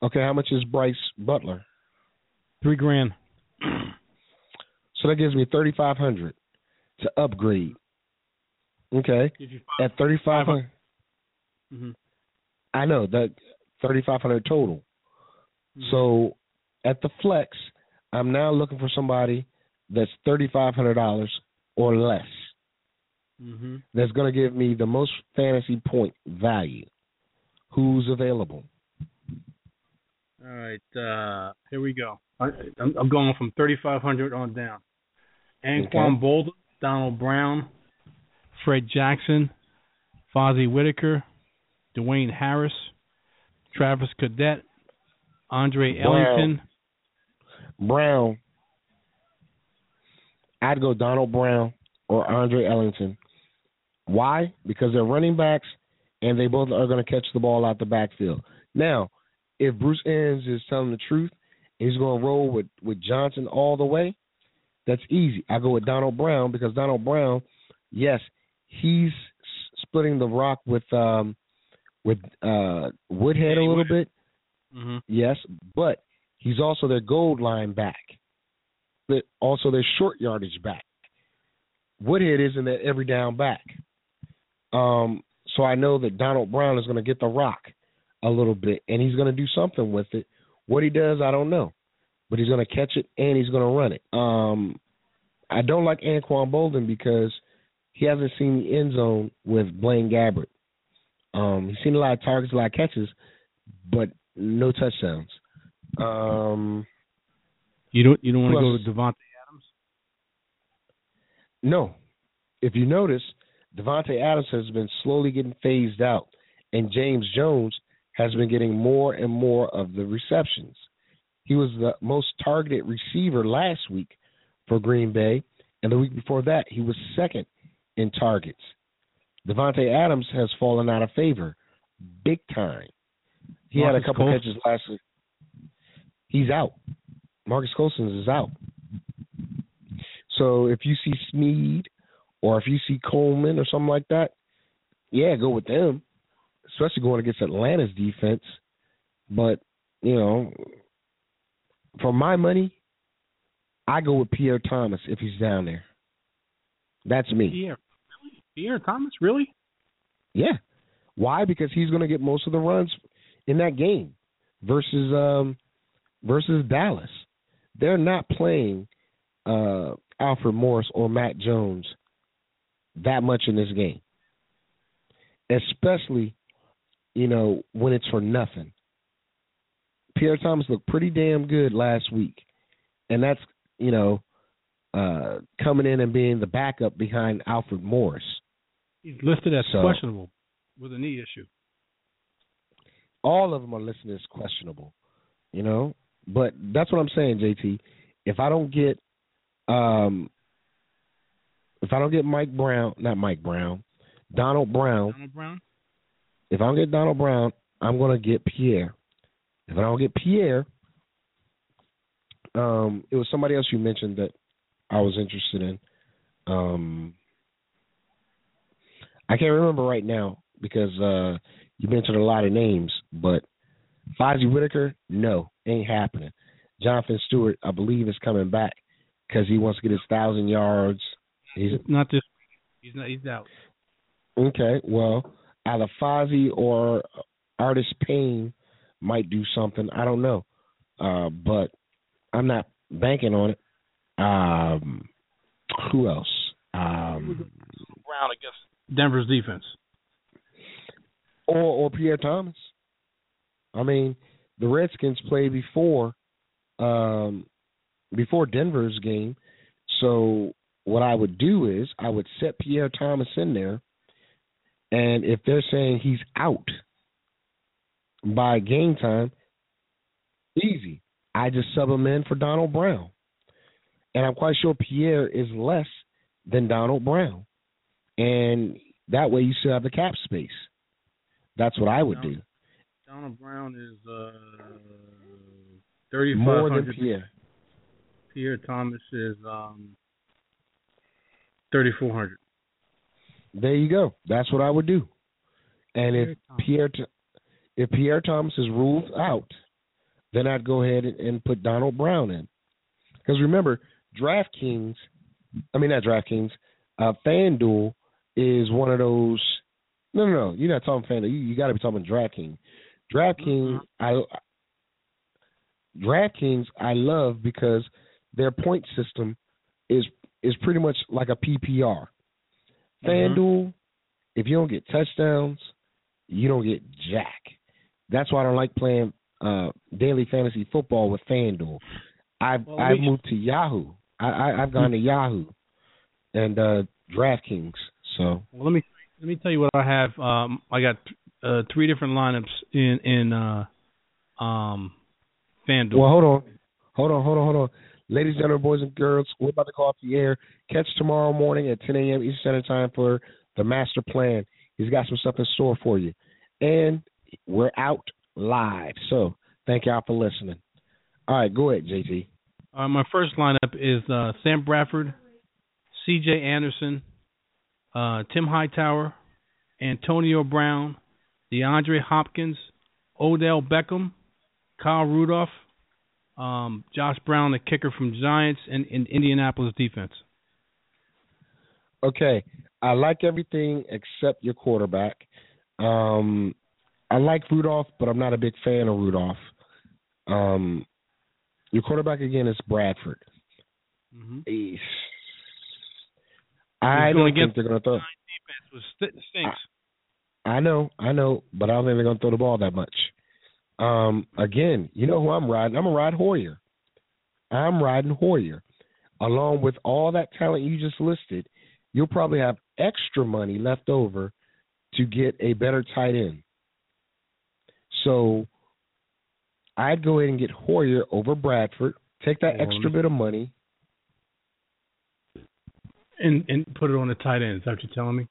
Okay, how much is Brice Butler? Three grand. So that gives me thirty five hundred to upgrade. Okay, Give you at thirty five hundred, Mm-hmm. I know that thirty five hundred total. So at the flex, I'm now looking for somebody that's thirty five hundred dollars or less. Mm-hmm. That's going to give me the most fantasy point value. Who's available? All right. Uh, here we go. I, I'm, I'm going from thirty five hundred on down. Anquan Okay. Boldin, Donald Brown, Fred Jackson, Fozzy Whittaker, Dwayne Harris, Travis Cadet, Andre Brown. Ellington. Brown. I'd go Donald Brown or Andre Ellington. Why? Because they're running backs and they both are going to catch the ball out the backfield. Now, if Bruce Arians is telling the truth, he's going to roll with, with Johnson all the way, that's easy. I go with Donald Brown because Donald Brown, yes, he's splitting the rock with um with uh Woodhead a little bit. Mm-hmm. Yes, but he's also their goal line back, but also their short yardage back. Woodhead isn't that every down back. Um, so I know that Donald Brown is going to get the rock a little bit, and he's going to do something with it. What he does, I don't know, but he's going to catch it and he's going to run it. Um, I don't like Anquan Boldin because he hasn't seen the end zone with Blaine Gabbert. Um, he's seen a lot of targets, a lot of catches, but no touchdowns. Um, You don't you don't want to go to Davante Adams? no, if you notice, Davante Adams has been slowly getting phased out, and James Jones has been getting more and more of the receptions. He was the most targeted receiver last week for Green Bay, and the week before that, he was second in targets. Davante Adams has fallen out of favor big time. He had a couple catches last week. He's out. Marques Colston is out. So if you see Snead or if you see Coleman or something like that, yeah, go with them. Especially going against Atlanta's defense. But, you know, for my money, I go with Pierre Thomas if he's down there. That's me. Pierre. Pierre Thomas, really? Yeah. Why? Because he's going to get most of the runs in that game versus um versus Dallas. They're not playing uh Alfred Morris or Matt Jones that much in this game. Especially, you know, when it's for nothing. Pierre Thomas looked pretty damn good last week. And that's, you know, uh coming in and being the backup behind Alfred Morris. He's listed as So- questionable with a knee issue. all of them are listed as questionable, you know. But that's what I'm saying, JT. If I don't get, um, if I don't get Mike Brown, not Mike Brown, Donald Brown. Donald Brown? If I don't get Donald Brown, I'm gonna get Pierre. If I don't get Pierre, um, it was somebody else you mentioned that I was interested in. Um, I can't remember right now because uh, you mentioned a lot of names, but Fozzy Whittaker, no, ain't happening. Jonathan Stewart, I believe, is coming back because he wants to get his thousand yards. He's Not this. He's not. He's out. Okay, well, either Fozzy or Artis-Payne might do something. I don't know, uh, but I'm not banking on it. Um, who else? Um, Brown against Denver's defense. or or Pierre Thomas. I mean, the Redskins played before, um, before Denver's game. So what I would do is I would set Pierre Thomas in there, and if they're saying he's out by game time, easy. I just sub him in for Donald Brown, and I'm quite sure Pierre is less than Donald Brown, and that way you still have the cap space. That's what I would do. Donald Brown is uh, thirty five More than. Pierre. Pierre Thomas is um, thirty four hundred. There you go. That's what I would do. And if Pierre, if Pierre Thomas is ruled out, then I'd go ahead and, and put Donald Brown in. Because remember, DraftKings, I mean not DraftKings, uh, FanDuel is one of those. No, no, no. You're not talking FanDuel. You, you got to be talking DraftKings. DraftKings, I DraftKings, I love because their point system is is pretty much like a PPR. FanDuel, if you don't get touchdowns, you don't get jack. That's why I don't like playing uh, daily fantasy football with FanDuel. I've Well, I've moved to Yahoo. I, I I've gone to Yahoo and uh DraftKings. So Well, let me let me tell you what I have. Um, I got uh, three different lineups in in uh, um, FanDuel. well, hold on, hold on, hold on, hold on. Ladies and gentlemen, boys and girls, we're about to call off the air. Catch tomorrow morning at 10 a.m. Eastern Standard Time for the master plan. He's got some stuff in store for you, and we're out live. So thank y'all for listening. All right, go ahead, JT. Uh, my first lineup is uh, Sam Bradford, C.J. Anderson, uh, Tim Hightower, Antonio Brown, DeAndre Hopkins, Odell Beckham, Kyle Rudolph, um, Josh Brown, the kicker from Giants, and, and Indianapolis defense. Okay, I like everything except your quarterback. Um, I like Rudolph, but I'm not a big fan of Rudolph. Um, your quarterback again is Bradford. Mm-hmm. I don't think they're going to throw. Defense was st- stinks. I know, I know, but I don't think they're going to throw the ball that much. Um, again, you know who I'm riding? I'm gonna ride Hoyer. I'm riding Hoyer, along with all that talent you just listed. You'll probably have extra money left over to get a better tight end. So I'd go ahead and get Hoyer over Bradford. Take that extra bit of money. And and put it on the tight end. Is that what you're telling me?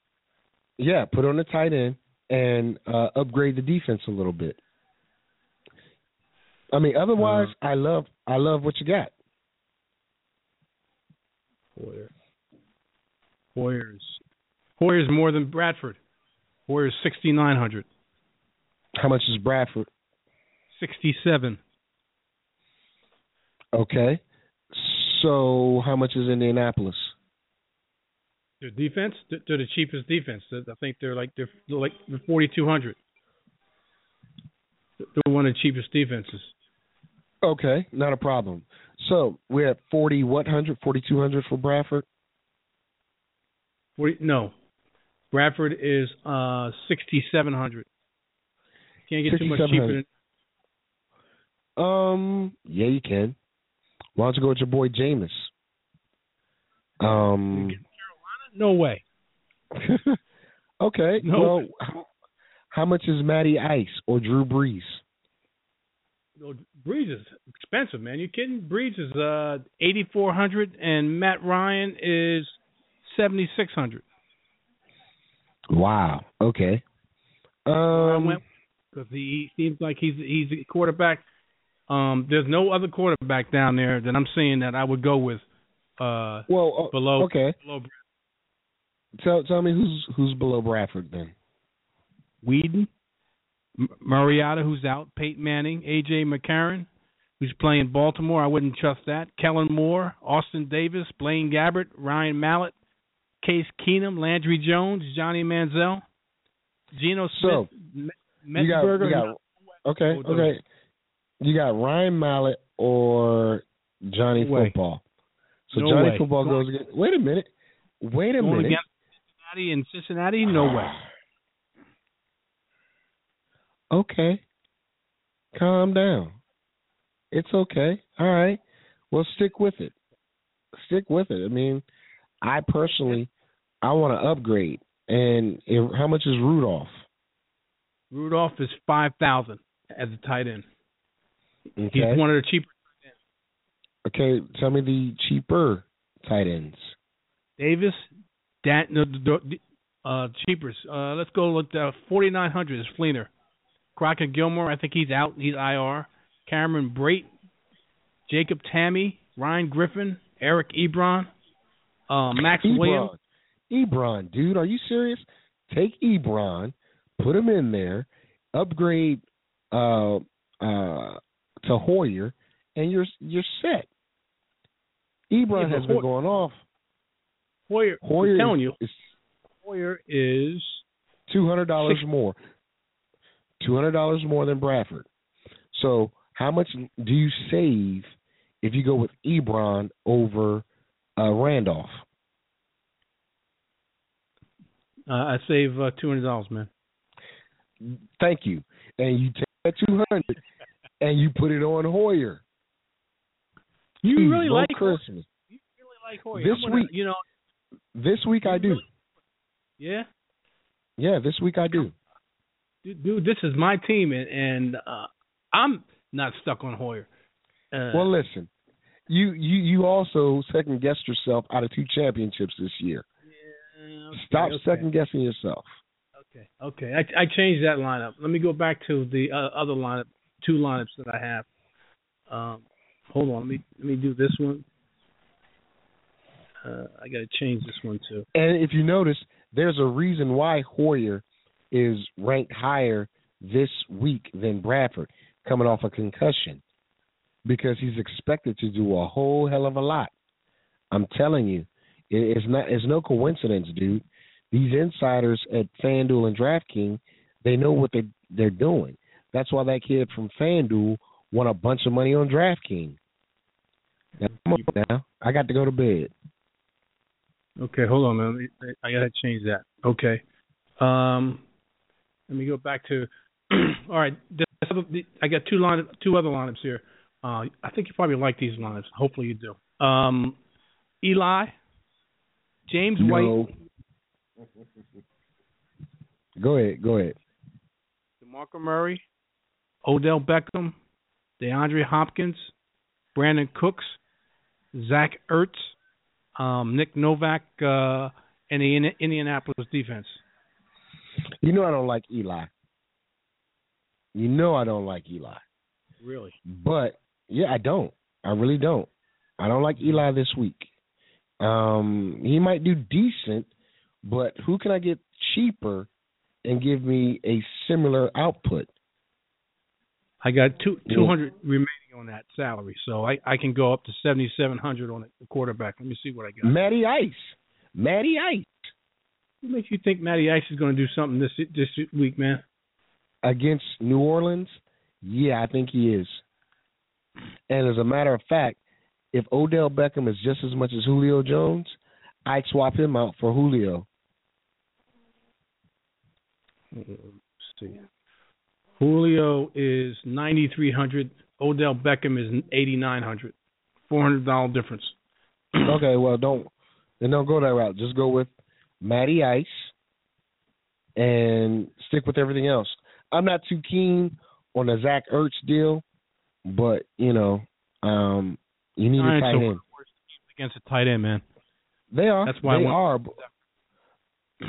Yeah, put on the tight end and uh, upgrade the defense a little bit. I mean, otherwise, I love I love what you got. Hoyer. Hoyer's Hoyer's more than Bradford. Hoyer's sixty nine hundred. How much is Bradford? Sixty seven. Okay. So how much is Indianapolis? Their defense, they're the cheapest defense. I think they're like they're, they're like forty two hundred. They're one of the cheapest defenses. Okay, not a problem. So we're at forty what hundred, forty two hundred for Bradford. Forty no, Bradford is uh sixty seven hundred. Can't get too much cheaper than Um, yeah, you can. Why don't you go with your boy Jameis? Um, no way. okay. No. Well, how, much is Matty Ice or Drew Brees? No, Brees is expensive, man. You kidding? Brees is uh eighty four hundred, and Matt Ryan is seventy six hundred. Wow. Okay. Um, because he seems like he's he's a quarterback. Um, there's no other quarterback down there that I'm seeing that I would go with. Uh, well, uh, below okay. below Tell tell me who's who's below Bradford then. Weeden, M- Mariota, who's out, Peyton Manning, AJ McCarron, who's playing Baltimore. I wouldn't trust that. Kellen Moore, Austin Davis, Blaine Gabbert, Ryan Mallett, Case Keenum, Landry Jones, Johnny Manziel, Geno So, Smith, M- You got, you got okay, Oh, okay. You got Ryan Mallett or Johnny No. Football. So No Johnny way. Football goes against. Wait a minute. Wait a minute. Cincinnati and Cincinnati, no way. Okay. Calm down. It's okay. All right. Well, stick with it. Stick with it. I mean, I personally, I want to upgrade. And if, how much is Rudolph? Rudolph is five thousand as a tight end. Okay. He's one of the cheaper. Okay. Tell me the cheaper tight ends. Davis, Dan, no, the, the, uh, cheapers. Uh, let's go look. uh, forty nine hundred is Fleener. Crockett Gillmore, I think he's out. He's IR. Cameron Brate, Jacob Tamme, Ryan Griffin, Eric Ebron, uh, Maxx Williams. Ebron. Ebron, dude, are you serious? Take Ebron, put him in there, upgrade uh uh to Hoyer, and you're you're set. Ebron Yeah, has been going off. Hoyer, Hoyer I'm telling is, you, is Hoyer is two hundred dollars more. Two hundred dollars more than Bradford. So how much do you save if you go with Ebron over uh, Randolph? uh, I save uh, two hundred dollars, man. Thank you. And you take that two hundred and you put it on Hoyer. You Please, really like Hoyer? Christmas. You really like Hoyer? This gonna- week- you know, This week I do. yeah. Yeah, this week I do. dude, dude, this is my team, and, and uh, I'm not stuck on Hoyer. Uh, Well, listen, you you you also second guessed yourself out of two championships this year. yeah, okay, Stop okay, second guessing yourself. Okay, okay. I, I changed that lineup. Let me go back to the uh, other lineup, two lineups that I have. Um, hold on, let me let me do this one. Uh, I got to change this one too. And if you notice, there's a reason why Hoyer is ranked higher this week than Bradford, coming off a concussion, because he's expected to do a whole hell of a lot. I'm telling you, it's not. It's no coincidence, dude. These insiders at FanDuel and DraftKings, they know what they they're doing. That's why that kid from FanDuel won a bunch of money on DraftKings. Now, now, I got to go to bed. Okay, hold on, man. I gotta change that. Okay. Um, let me go back to. all right, I got two line, two other lineups here. Uh, I think you probably like these lineups. Hopefully you do. Um, Eli, James No. White, Go ahead. Go ahead. DeMarco Murray, Odell Beckham, DeAndre Hopkins, Brandin Cooks, Zach Ertz, um, Nick Novak, uh, and the Indi- Indianapolis defense. You know I don't like Eli. You know I don't like Eli. Really? But yeah, I don't. I really don't. I don't like Eli this week. Um, he might do decent, but who can I get cheaper and give me a similar output? I got two Yeah. two hundred remaining on that salary, so I I can go up to seventy seven hundred on the quarterback. Let me see what I got. Matty Ice. Matty Ice What makes you think Matty Ice is going to do something this this week, man? against New Orleans. Yeah, I think he is. And as a matter of fact, if Odell Beckham is just as much as Julio Jones, I'd swap him out for Julio. Let's see. Julio is ninety three hundred. Odell Beckham is eighty nine hundred. Four hundred dollar difference. okay, well don't then don't go that route. Just go with Matty Ice and stick with everything else. I'm not too keen on the Zach Ertz deal, but you know, um you need a Giants tight are end. the worst teams against a tight end, man. They are. That's why they are. But,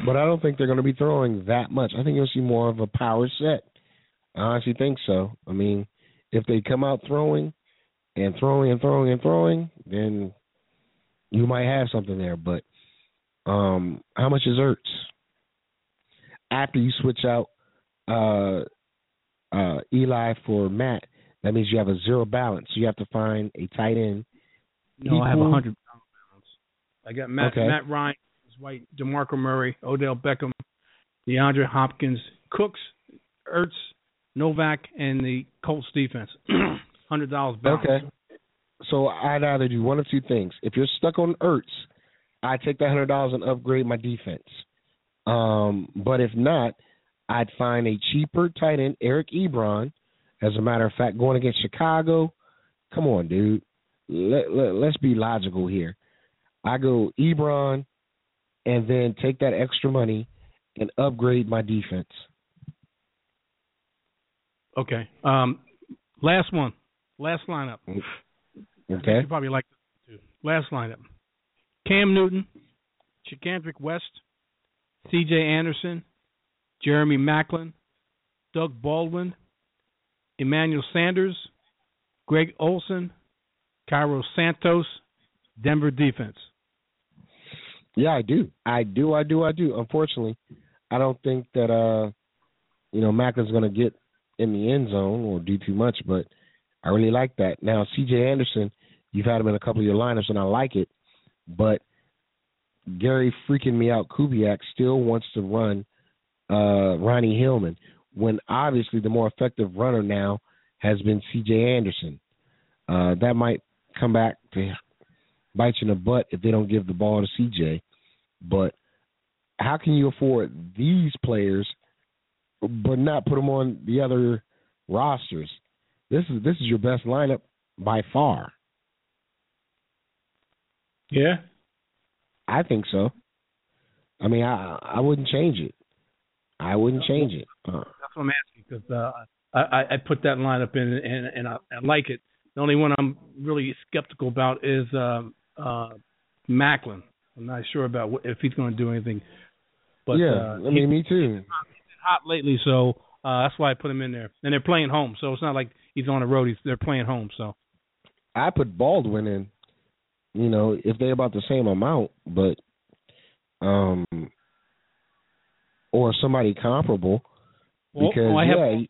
but I don't think they're going to be throwing that much. I think you'll see more of a power set. I honestly think so. I mean, if they come out throwing and throwing and throwing and throwing, then you might have something there. But um how much is Ertz? After you switch out uh uh Eli for Matt, that means you have a zero balance. You have to find a tight end. No, I have a hundred balance. I got Matt Okay. Matt Ryan, White, DeMarco Murray, Odell Beckham, DeAndre Hopkins, Cooks, Ertz, Novak, and the Colts defense. Hundred dollars balance. Okay. So I'd either do one of two things. If you're stuck on Ertz, I take that hundred dollars and upgrade my defense. Um, but if not, I'd find a cheaper tight end, Eric Ebron. As a matter of fact, going against Chicago, come on, dude. Let, let, let's be logical here. I go Ebron, and then take that extra money and upgrade my defense. Okay. Um, last one. Last lineup. Okay. You probably like this too. Last lineup. Cam Newton, Charcandrick West, C.J. Anderson, Jeremy Maclin, Doug Baldwin, Emmanuel Sanders, Greg Olsen, Cairo Santos, Denver defense. Yeah, I do. I do. I do. I do. Unfortunately, I don't think that uh, you know, Maclin's going to get in the end zone or do too much, but I really like that. Now, C.J. Anderson, you've had him in a couple of your lineups, and I like it, but Gary freaking me out. Kubiak still wants to run uh, Ronnie Hillman when obviously the more effective runner now has been C.J. Anderson. Uh, that might come back to bite you in the butt if they don't give the ball to C.J. But how can you afford these players but not put them on the other rosters? This is this is your best lineup by far. Yeah. I think so. I mean, I I wouldn't change it. I wouldn't change it. Uh, That's what I'm asking because uh, I, I I put that lineup in and and I, I like it. The only one I'm really skeptical about is um, uh, Maclin. I'm not sure about what, if he's going to do anything. But yeah, uh, I mean, me too. Hot lately, so uh, that's why I put him in there. And they're playing home, so it's not like he's on the road. He's they're playing home, so I put Baldwin in. You know, if they're about the same amount, but um, or somebody comparable. Well, Because oh, I have yeah,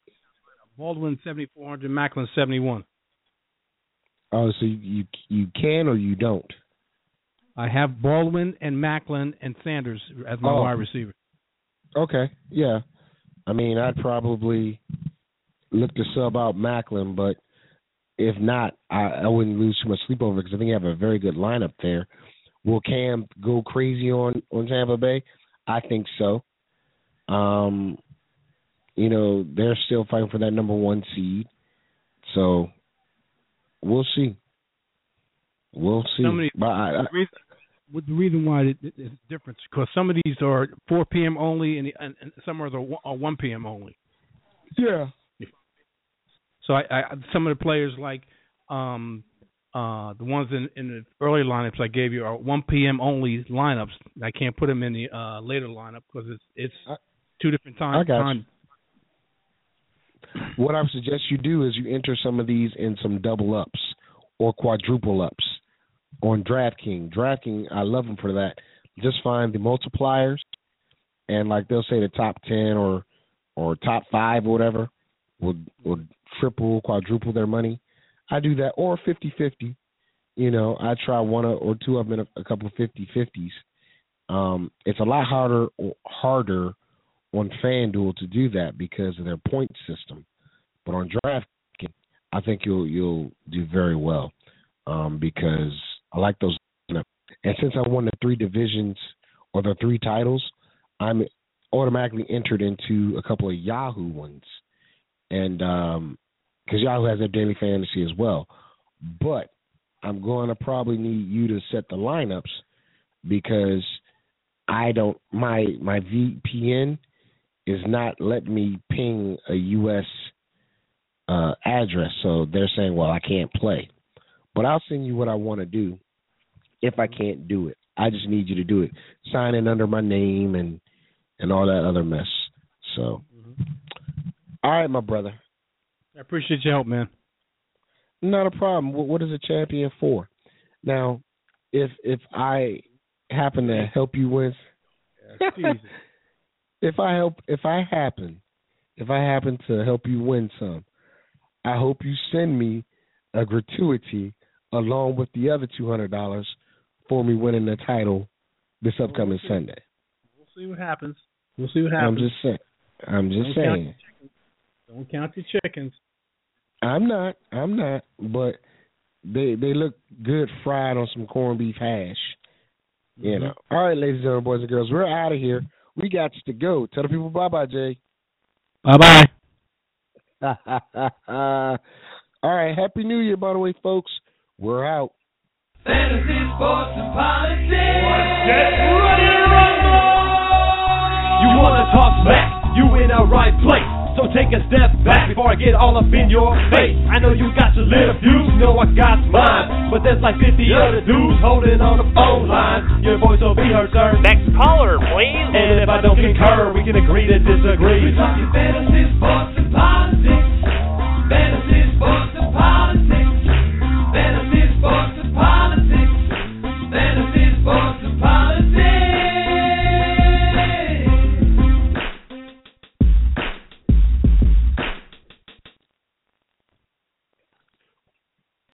Baldwin 7400, Maclin 71. oh, so you you can or you don't. I have Baldwin and Maclin and Sanders as my Oh. wide receiver. Okay, yeah. I mean, I'd probably look to sub out Maclin, but if not, I, I wouldn't lose too much sleep over because I think you have a very good lineup there Will Cam go crazy on on Tampa Bay? I think so. Um, you know, they're still fighting for that number one seed, so we'll see. We'll see. Somebody- but I, I, with the reason why it, it, it's different because some of these are 4 p.m. only, and, and, and some are the are 1 p.m. only. yeah, So I, I some of the players like um uh the ones in in the early lineups I gave you are 1 p.m. only lineups. I can't put them in the uh later lineup because it's it's I- two different times. I got you. time. what I would suggest you do is you enter some of these in some double ups or quadruple ups on DraftKings. DraftKings, I love them for that. Just find the multipliers, and like they'll say the top ten or or top five or whatever will will triple, quadruple their money. I do that or 50-50. You know, I try one or two of them in a, a couple of 50-50s. Um, it's a lot harder harder on FanDuel to do that because of their point system. But on DraftKings, I think you'll you'll do very well um, because I like those. And since I won the three divisions or the three titles, I'm automatically entered into a couple of Yahoo ones, and because Yahoo has their daily fantasy as well. But I'm going to probably need you to set the lineups because I don't my my VPN is not letting me ping a U.S. Uh, address, so they're saying, "Well, I can't play." But I'll send you what I want to do. If I can't do it, I just need you to do it. Sign in under my name and and all that other mess. So, mm-hmm. all right, my brother, I appreciate your help, man. not a problem. What, what is a champion for? Now, if if I happen to help you win, if I help, if I happen, if I happen to help you win some, I hope you send me a gratuity along with the other two hundred dollars for me winning the title this upcoming see. Sunday. We'll see what happens. We'll see what happens. I'm just saying. I'm just Don't count saying. Don't count your chickens. I'm not. I'm not. But they they look good fried on some corned beef hash. You Mm-hmm. know. All right, ladies and gentlemen, boys and girls, we're out of here. We got to go. Tell the people bye bye, Jay. Bye bye. All right. Happy New Year, by the way, folks. We're out. Fantasy, sports, and politics. Get ready to! You wanna talk smack? You in the right place. So take a step back before I get all up in your face. I know you got your little views, know I got mine. But there's like 50 other dudes holding on the phone line. Your voice will be heard, sir. Next caller, please. And if I don't concur, we can agree to disagree. We're talking fantasy, sports, and politics. fantasy, sports, and politics.